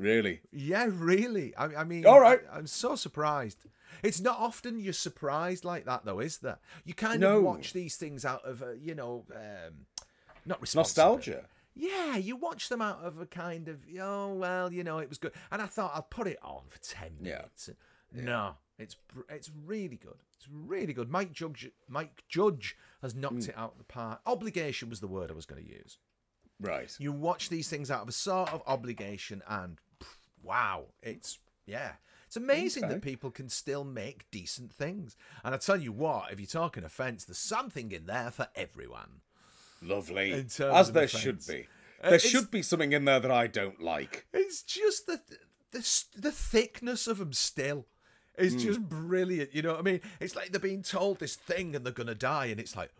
Really? Yeah, really. I, I mean, All right. I, am so surprised. It's not often you're surprised like that, though, is there? You kind No. of watch these things out of, uh, you know, um, not. Nostalgia. Yeah, you watch them out of a kind of, oh well, you know, it was good, and I thought I'll put it on for ten Yeah. minutes. No, it's it's really good. It's really good. Mike Judge, Mike Judge has knocked Hmm. it out of the park. Obligation was the word I was going to use. Right. You watch these things out of a sort of obligation, and wow, it's yeah, it's amazing Okay. that people can still make decent things. And I tell you what, if you're talking offence, there's something in there for everyone. Lovely. As there offence. should be. Uh, There it's- should be something in there that I don't like. It's just the the the thickness of them still. is just brilliant. You know what I mean? It's like they're being told this thing and they're gonna die, and it's like,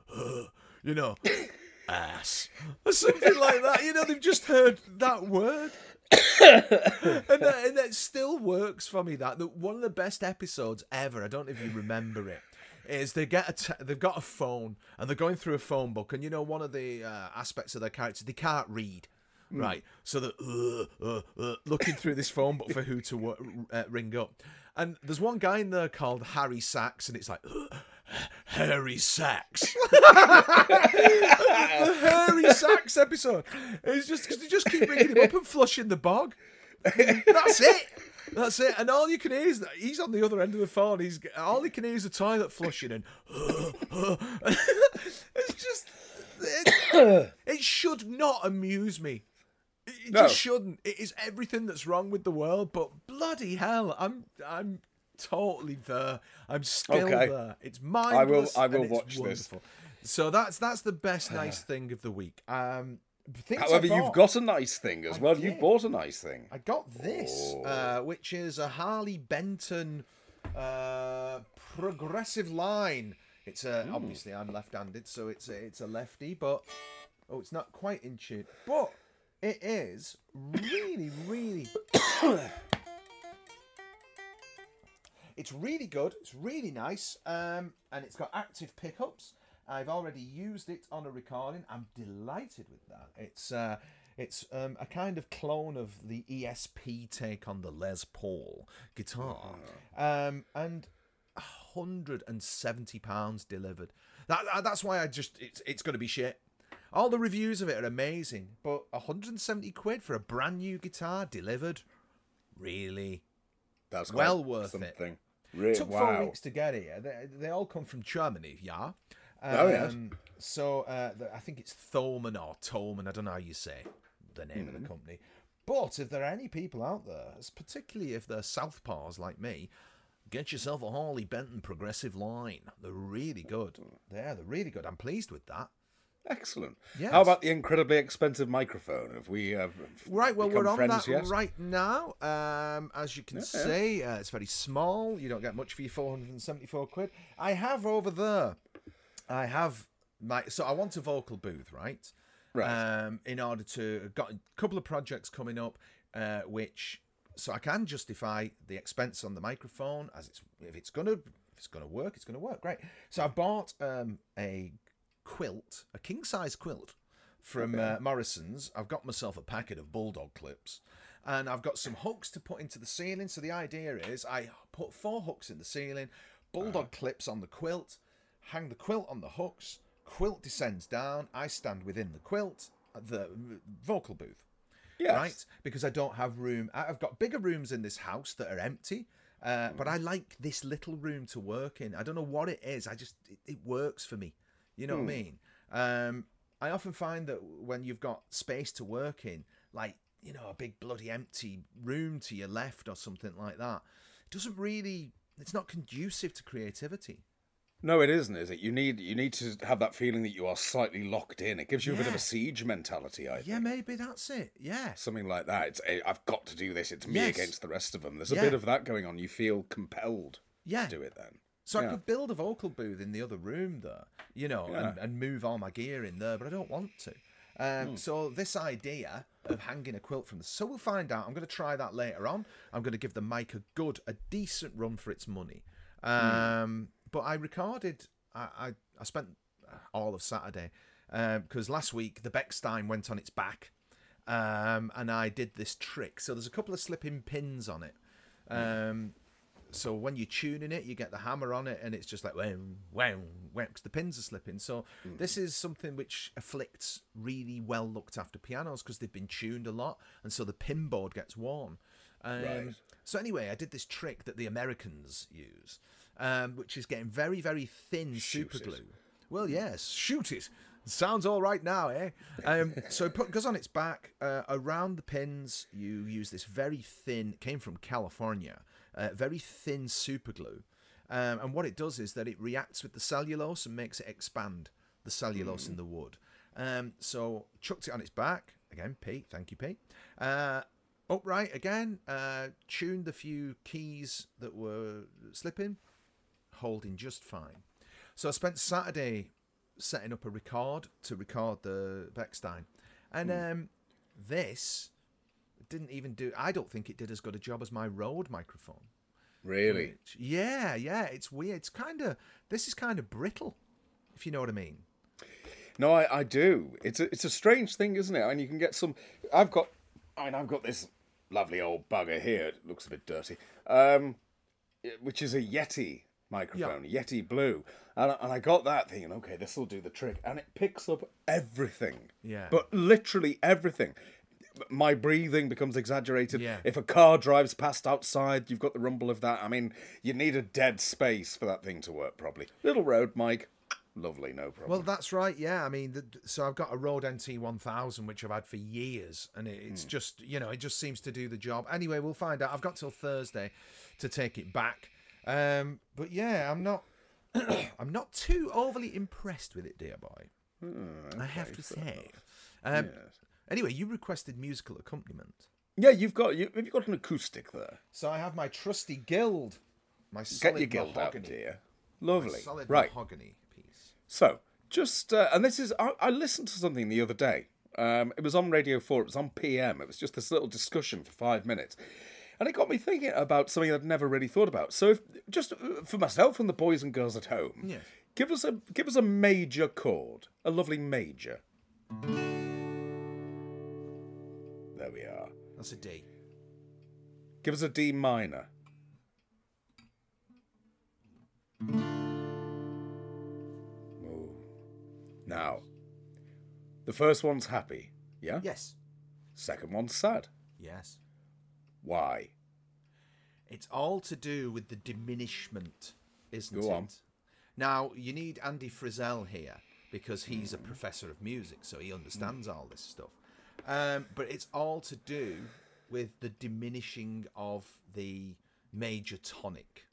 you know, (laughs) ass or something like that. You know, they've just heard that word. And, that, and that still works for me. That, that one of the best episodes ever. I don't know if you remember it. Is they get a t- they've got a phone and they're going through a phone book and you know one of the uh, aspects of their character they can't read right so they're uh, uh, uh, looking through this phone book for who to uh, ring up and there's one guy in there called Harry Sachs and it's like Harry Sachs (laughs) the Harry Sachs episode it's just because they just keep ringing him up and flushing the bog that's it. That's it. And all you can hear is that he's on the other end of the phone. He's all you can hear is the toilet flushing, and (laughs) it's just it, it should not amuse me. It it No. just shouldn't. It is everything that's wrong with the world. But bloody hell, I'm I'm totally there. I'm still Okay. there. It's mindless. I will I will watch this. So that's that's the best (sighs) nice thing of the week. Um, However, you've got a nice thing as well. You've bought a nice thing. I got this, Oh. uh, which is a Harley Benton uh, progressive line. It's a, obviously I'm left-handed, so it's a, it's a lefty, but oh, it's not quite in tune. But it is really, really. (coughs) it's really good. It's really nice, um, and it's got active pickups. I've already used it on a recording. I'm delighted with that. It's uh, it's um, a kind of clone of the ESP take on the Les Paul guitar, um, and hundred and seventy pounds delivered. That, that- that's why I just it's it's going to be shit. All the reviews of it are amazing, but 170 quid for a brand new guitar delivered, really? That's Well worth it. Something. Re- took four weeks to get here. They, they all come from Germany, yeah. Oh, yes. Um, So uh, the, I think it's Thomann or Tolman. I don't know how you say the name Mm-hmm. of the company. But if there are any people out there, particularly if they're southpaws like me, get yourself a Harley Benton progressive line. They're really good. Yeah, they're really good. I'm pleased with that. Excellent. Yes. How about the incredibly expensive microphone? Have we uh, Right, well, we're on friends that right now. Um, as you can see, uh, it's very small. You don't get much for your 474 quid. I have over there, I have my, so I want a vocal booth, right? Right. Um, in order to, got a couple of projects coming up, uh, which, so I can justify the expense on the microphone as it's, if it's gonna, if it's gonna work, it's gonna work, great. So I've bought um, a quilt, a king size quilt from uh, Morrison's. I've got myself a packet of bulldog clips, and I've got some hooks to put into the ceiling. So the idea is I put four hooks in the ceiling, bulldog clips on the quilt, hang the quilt on the hooks. Quilt descends down. I stand within the quilt, the vocal booth. Yes. Right? Because I don't have room. I've got bigger rooms in this house that are empty. Uh, but I like this little room to work in. I don't know what it is. I just it, it works for me. You know what I mean? Um, I often find that when you've got space to work in, like you know, a big bloody empty room to your left or something like that, it doesn't really. It's not conducive to creativity. No, it isn't, is it? You need you need to have that feeling that you are slightly locked in. It gives you a bit of a siege mentality, I think. Yeah, maybe that's it. Yeah. Something like that. It's eh, I've got to do this. It's me Yes. against the rest of them. There's a Yeah. bit of that going on. You feel compelled Yeah. to do it then. So I could build a vocal booth in the other room there, you know, and, and move all my gear in there, but I don't want to. Um, Hmm. So this idea of hanging a quilt from the so we'll find out. I'm going to try that later on. I'm going to give the mic a good, a decent run for its money. Um, But I recorded. I, I I spent all of Saturday because last week the Bechstein went on its back, um, and I did this trick. So there's a couple of slipping pins on it. Um, so when you're tuning it, you get the hammer on it, and it's just like wow, wow, wow, 'cause the pins are slipping. So this is something which afflicts really well looked after pianos because they've been tuned a lot, and so the pin board gets worn. Um, Right. So anyway, I did this trick that the Americans use, um, which is getting very, very thin Shoot super it. glue. Well, yes, shoot it. Sounds all right now, eh? Um, (laughs) so it put, goes on its back. Uh, around the pins, you use this very thin, came from California, uh, very thin super glue. Um, and what it does is that it reacts with the cellulose and makes it expand the cellulose in the wood. Um, so chucked it on its back. Again, Pete, thank you, Pete. Uh, upright again, uh, tuned the few keys that were slipping, holding just fine. So I spent Saturday setting up a record to record the Bechstein, and um, this didn't even do. I don't think it did as good a job as my Rode microphone. Really? Which- yeah, yeah, it's weird. It's kind of this is kind of brittle, if you know what I mean. No, I, I do. It's a it's a strange thing, isn't it? And you can get some. I've got. I mean, I've got this lovely old bugger here. It looks a bit dirty. Um, which is a Yeti microphone, Yeti Blue, and I- and I got that thinking, okay, this will do the trick, and it picks up everything. Yeah. But literally everything. My breathing becomes exaggerated. Yeah. If a car drives past outside, you've got the rumble of that. I mean, you need a dead space for that thing to work properly. Little Rode mic, lovely, no problem. Well, that's right. Yeah, I mean, the, so I've got a Rode NT one thousand which I've had for years, and it, it's just you know it just seems to do the job. Anyway, we'll find out. I've got till Thursday to take it back. Um, but yeah, I'm not. (coughs) I'm not too overly impressed with it, dear boy. I have to say. Um, Anyway, you requested musical accompaniment, Yeah, you've got you, have you got an acoustic there? so I have my trusty Guild, my solid Get your Guild out, dear. Lovely. solid Right. mahogany piece. So, just uh, and this is I, I listened to something the other day. Um, it was on Radio Four. It was on PM. It was just this little discussion for five minutes, and it got me thinking about something I'd never really thought about. So, if, just uh, for myself and the boys and girls at home, Yes. give us a give us a major chord, a lovely major. There we are. That's a D. Give us a D minor. Ooh. Now, the first one's happy, yeah? Yes. Second one's sad. Yes. Why? It's all to do with the diminishment, isn't Go it? on. Now, you need Andy Frizzell here because he's a professor of music, so he understands all this stuff. Um, but it's all to do with the diminishing of the major tonic.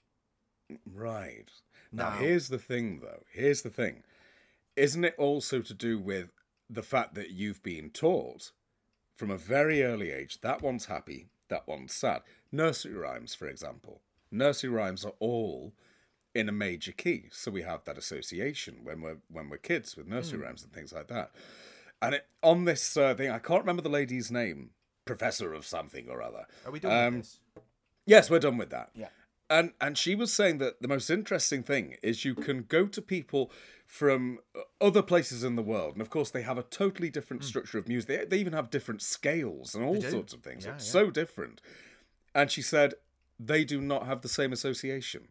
Right. Now, Now- here's the thing, though. Here's the thing. Isn't it also to do with the fact that you've been taught from a very early age that one's happy, that one's sad? Nursery rhymes, for example. Nursery rhymes are all in a major key, so we have that association when we're when we're kids with nursery rhymes and things like that. And it, on this uh, thing, I can't remember the lady's name, professor of something or other. Are we done Um, with this? Yes, we're done with that. Yeah. And and she was saying that the most interesting thing is you can go to people from other places in the world, and of course they have a totally different structure of music. They, they even have different scales and all sorts of things. Yeah, it's yeah. so different. And she said they do not have the same association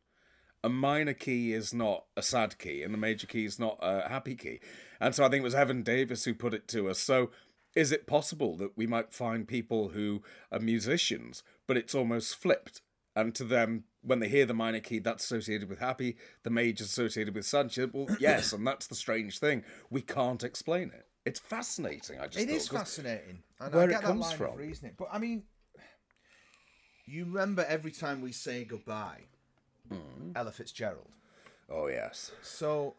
a minor key is not a sad key, and a major key is not a happy key. And so I think it was Evan Davis who put it to us. So is it possible that we might find people who are musicians, but it's almost flipped? And to them, when they hear the minor key, that's associated with happy, the major associated with sad. Well, (coughs) yes, and that's the strange thing. We can't explain it. It's fascinating. I just It thought, is fascinating. And where I it comes that line from. of reasoning. But I mean, you remember every time we say goodbye, Mm. Ella Fitzgerald. Oh yes. So,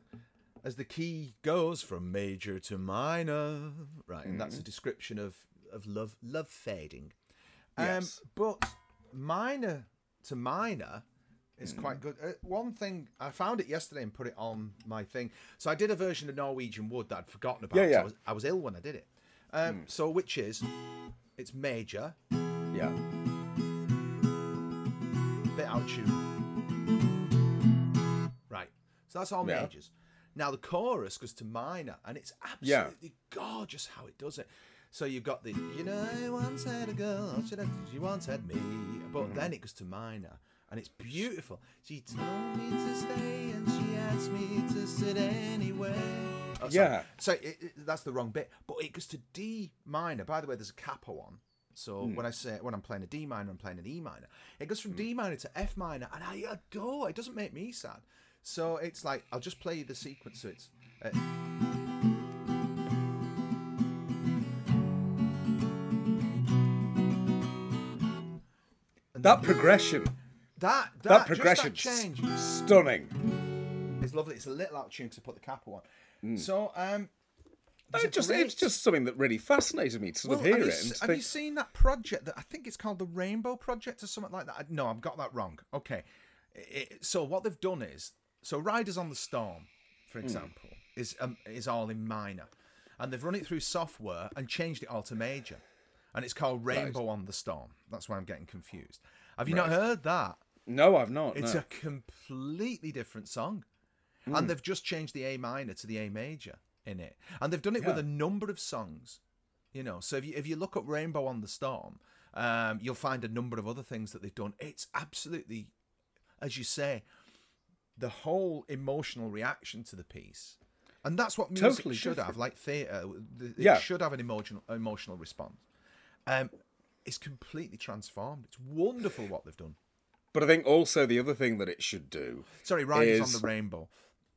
as the key goes from major to minor, right, and Mm. that's a description of of love love fading. Um, Yes. but minor to minor is Mm. quite good. Uh, one thing I found it yesterday and put it on my thing. So I did a version of Norwegian Wood that I'd forgotten about. Yeah, yeah. I was, I was ill when I did it. Um, So which is it's major, Yeah. bit out of tune. That's all Yeah. majors. Now the chorus goes to minor, and it's Yeah. absolutely gorgeous how it does it. So you've got the, you know, I once had a girl, she, once had me, but Mm-hmm. then it goes to minor, and it's beautiful. She told me to stay, and she asked me to sit anywhere. Oh. Yeah. So it, it- that's the wrong bit, but it goes to D minor. By the way, there's a capo on. So Hmm. when I say when I'm playing a D minor, I'm playing an E minor. It goes from D minor to F minor, and I adore. It doesn't make me sad. So it's like I'll just play you the sequence. So it's uh, That progression. that that, That progression. that change Stunning. It's lovely. It's a little out of tune I put the capo on. So um, It just, great- it's just something that really fascinated me to sort Well, of hear have you, it. to have you seen that project that I think it's called the Rainbow Project or something like that? No, I've got that wrong. Okay, It- so what they've done is so Riders on the Storm, Hmm. for example, is um, is all in minor, and they've run it through software and changed it all to major, and it's called Rainbow on the Storm. That's why I'm getting confused. Have you not heard that? no, I've not. It's no. a completely different song. Hmm. And they've just changed the A minor to the A major in it. And they've done it with a number of songs. You know, so if you if you look up Rainbow on the Storm, um, you'll find a number of other things that they've done. It's absolutely, as you say, the whole emotional reaction to the piece. And that's what music Totally should have, like theatre. It Yeah. should have an emotional emotional response. Um, it's completely transformed. It's wonderful what they've done. But I think also the other thing that it should do. Sorry, Riders is- on the Rainbow.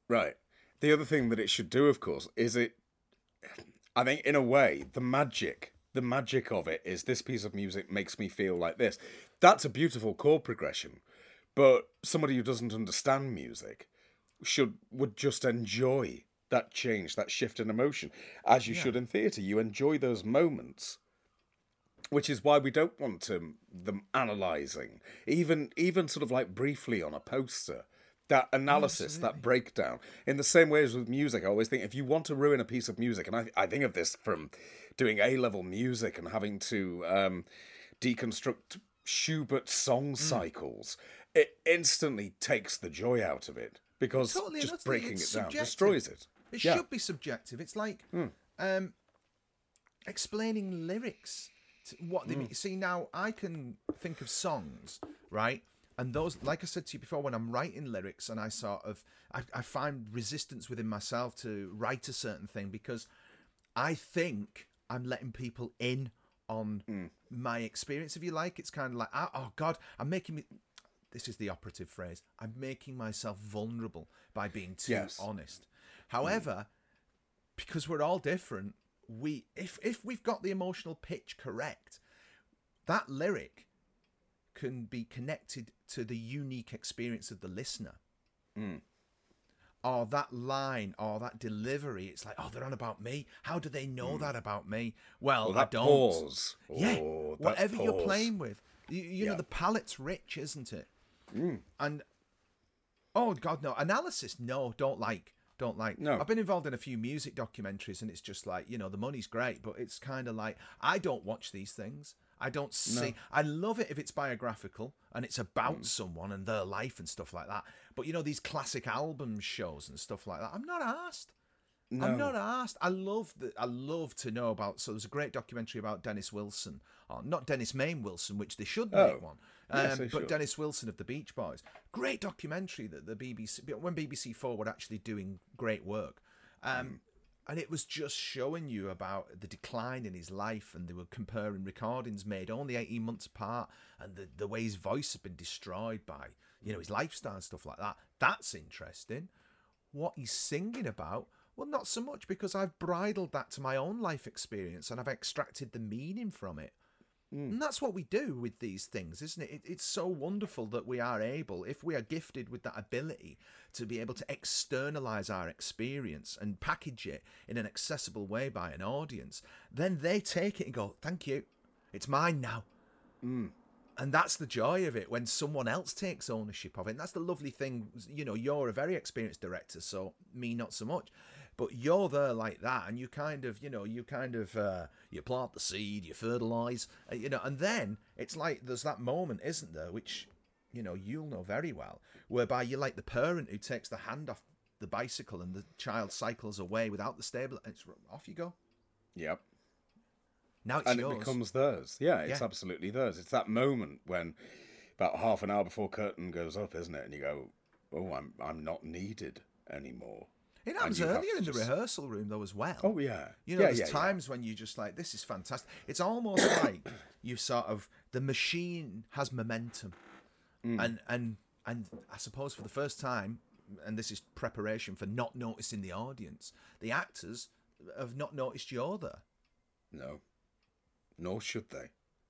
Right. The other thing that it should do, of course, is it. I think, in a way, the magic, the magic of it is this piece of music makes me feel like this. That's a beautiful chord progression, but somebody who doesn't understand music should would just enjoy that change, that shift in emotion, as you should in theatre. You enjoy those moments which is why we don't want to, them analysing, even even sort of like briefly on a poster. That analysis, that breakdown. In the same way as with music, I always think if you want to ruin a piece of music, and I, I think of this from doing A level music and having to um, deconstruct Schubert's song cycles, it instantly takes the joy out of it because Totally, just breaking it it's down destroys it. It Yeah. Hmm. should be subjective. It's like um, explaining lyrics. To what they Hmm. mean. See, now I can think of songs, right? And those, like I said to you before, when I'm writing lyrics and I sort of, I, I find resistance within myself to write a certain thing because I think I'm letting people in on Hmm. my experience, if you like. It's kind of like, oh, oh God, I'm making me. This is the operative phrase. I'm making myself vulnerable by being too Yes. honest. However, because we're all different, we if if we've got the emotional pitch correct, that lyric can be connected to the unique experience of the listener. Hmm. Or that line or that delivery, it's like, oh, they're on about me. How do they know hmm. that about me? Well, Well, I don't. pause. Yeah, Oh, that whatever you're playing with, you, you know the palette's rich, isn't it? Mm. And oh god, no analysis. No, don't like, don't like. No. I've been involved in a few music documentaries, and it's just like you know the money's great, but it's kind of like I don't watch these things. I don't see. I love it if it's biographical and it's about Mm. someone and their life and stuff like that. But you know these classic album shows and stuff like that. I'm not asked. No. I'm not asked. I love that. I love to know about. So there's a great documentary about Dennis Wilson, or not Dennis Main Wilson, which they should make Oh. one. Um, but sure. Dennis Wilson of the Beach Boys, great documentary that the BBC when BBC Four were actually doing great work. Um, and it was just showing you about the decline in his life and they were comparing recordings made only 18 months apart and the, the way his voice had been destroyed by you know his lifestyle and stuff like that. That's interesting. What he's singing about well not so much because i've bridled that to my own life experience and i've extracted the meaning from it Mm. and that's what we do with these things, isn't it? it? It's so wonderful that we are able, if we are gifted with that ability, to be able to externalize our experience and package it in an accessible way by an audience. Then they take it and go, Thank you. It's mine now. Mm. And that's the joy of it when someone else takes ownership of it. And that's the lovely thing. You know, you're a very experienced director, so me not so much. But you're there like that, and you kind of, you know, you kind of, uh, you plant the seed, you fertilize, uh, you know, and then it's like there's that moment, isn't there, which, you know, you'll know very well, whereby you're like the parent who takes the hand off the bicycle and the child cycles away without the stable, it's off you go. Yep. Now it's and yours. it becomes theirs. Yeah, it's Yeah. absolutely theirs. It's that moment when about half an hour before curtain goes up, isn't it? And you go, "Oh, I'm I'm not needed anymore." It happens earlier in the just- rehearsal room though as well. Oh yeah, You know, yeah, there's yeah, yeah. times when you just like, this is fantastic. It's almost (coughs) like you sort of the machine has momentum, Mm. and and and I suppose for the first time, and this is preparation for not noticing the audience. The actors have not noticed you're there. No, nor should they.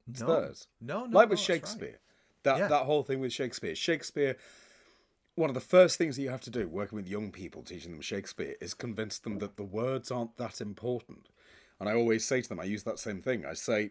It's No. theirs. No, no, like no, with that's right. Shakespeare. That Yeah. that whole thing with Shakespeare. Shakespeare. One of the first things that you have to do working with young people, teaching them Shakespeare, is convince them that the words aren't that important. And I always say to them, I use that same thing. I say,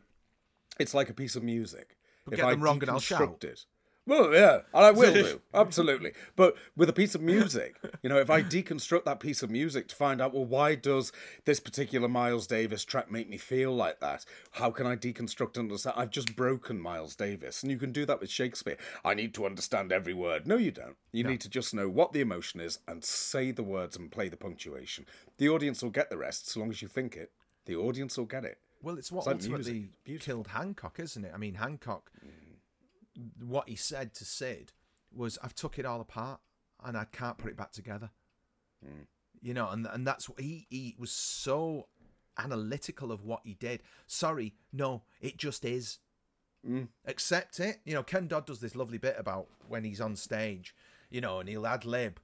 it's like a piece of music. But get them wrong and I'll shout. it, well, yeah, and I will (laughs) do absolutely. But with a piece of music, you know, if I deconstruct that piece of music to find out, well, why does this particular Miles Davis track make me feel like that? How can I deconstruct and understand? I've just broken Miles Davis, and you can do that with Shakespeare. I need to understand every word. No, you don't. You need to just know what the emotion is and say the words and play the punctuation. The audience will get the rest, so long as you think it. The audience will get it. Well, it's what like ultimately music. Killed Hancock, isn't it? I mean, Hancock, mm. What he said to Sid was, "I've took it all apart and I can't put it back together." You know, and and that's what he he was so analytical of what he did. Sorry, no, it just is. Accept it. You know, Ken Dodd does this lovely bit about when he's on stage, you know, and he'll ad lib,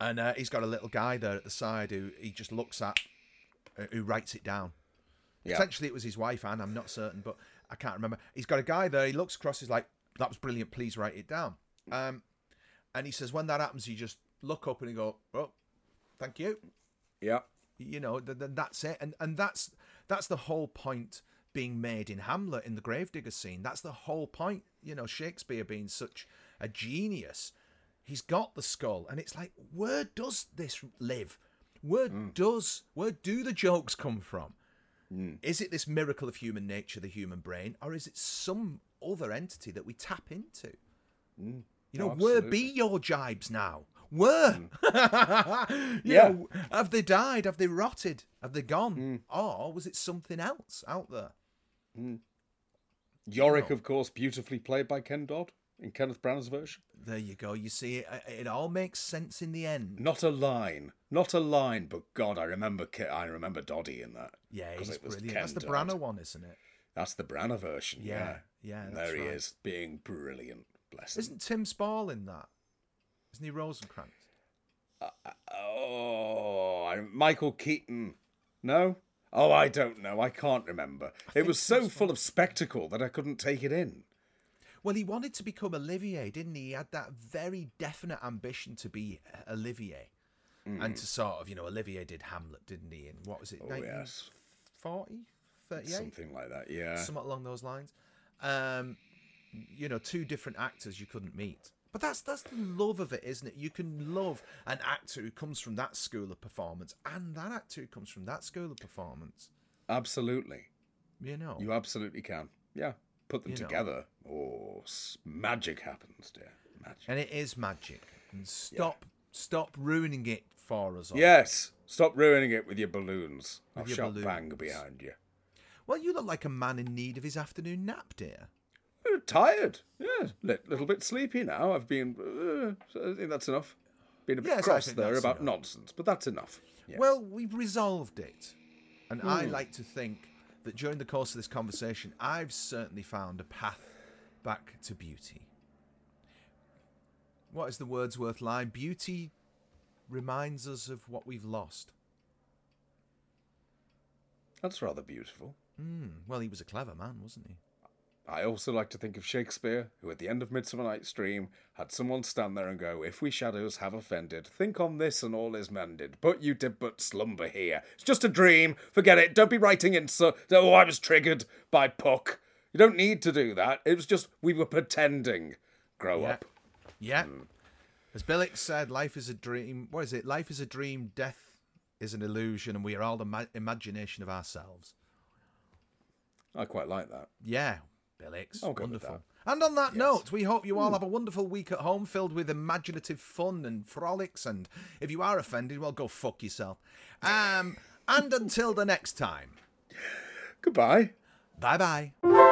and uh, he's got a little guy there at the side who he just looks at, uh, who writes it down. Yeah. Potentially it was his wife, Anne. I'm not certain, but I can't remember. He's got a guy there. He looks across. He's like, "That was brilliant. Please write it down." Um, and he says, when that happens, you just look up and you go, "Oh, thank you." Yeah. You know, th- th- that's it. And and that's that's the whole point being made in Hamlet in the gravedigger scene. That's the whole point. You know, Shakespeare being such a genius, he's got the skull, and it's like, where does this live? Where does where do the jokes come from? Mm. Is it this miracle of human nature, the human brain, or is it some other entity that we tap into? Mm. You know, No, where be your jibes now? Where? Mm. (laughs) You Yeah. know, have they died? Have they rotted? Have they gone? Or was it something else out there? Yorick, of course, beautifully played by Ken Dodd in Kenneth Branagh's version. There you go. You see, it, it all makes sense in the end. Not a line, not a line, but God, I remember, I remember Doddy in that. Yeah, he's brilliant. Ken That's the Dodd. Branagh one, isn't it? That's the Branagh version. Yeah, Yeah, yeah, there he right. is, being brilliant. Bless him. Isn't Tim Spall in that? Isn't he Rosencrantz? Uh, uh, oh, I, Michael Keaton. No. Oh, I don't know. I can't remember. it was so full of spectacle that I couldn't take it in. Well, he wanted to become Olivier, didn't he? He had that very definite ambition to be Olivier. And to sort of, you know, Olivier did Hamlet, didn't he? And what was it, Oh, yes. 1940, 38? Something like that. Yeah. somewhat along those lines. Um, you know, two different actors you couldn't meet. But that's that's the love of it, isn't it? You can love an actor who comes from that school of performance, and that actor who comes from that school of performance. Absolutely. You know, You absolutely can. Yeah. Put them You together. Oh, s- magic happens, dear. Magic. and it is magic. And stop, stop ruining it for us. all. Yes. Stop ruining it with your balloons. I'll your shout bang behind you. Well, you look like a man in need of his afternoon nap, dear. Uh, bit tired. Yeah, a little bit sleepy now. I've been. Uh, I think that's enough. Been a bit Yes, cross there about enough. nonsense, but that's enough. Yeah. Well, we've resolved it. And I Hmm. like to think that during the course of this conversation, I've certainly found a path back to beauty. What is the Wordsworth line? Beauty reminds us of what we've lost. That's rather beautiful. Hmm. Well, he was a clever man, wasn't he? I also like to think of Shakespeare, who at the end of Midsummer Night's Dream had someone stand there and go, If we shadows have offended, think on this and all is mended. But you did but slumber here. It's just a dream. Forget it. Don't be writing in so oh I was triggered by Puck. You don't need to do that. It was just we were pretending. Grow Yeah. up. Yeah. Hmm. As Bill Hicks said, life is a dream. What is it? Life is a dream, death is an illusion, and we are all the ma- imagination of ourselves. I quite like that. Yeah, Bill Hicks. I'll wonderful. And on that Yes. note, we hope you all have a wonderful week at home filled with imaginative fun and frolics. And if you are offended, well, go fuck yourself. Um, and until the next time, Goodbye. bye bye.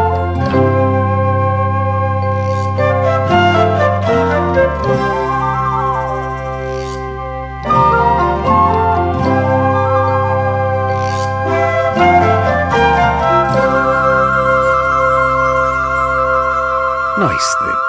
things.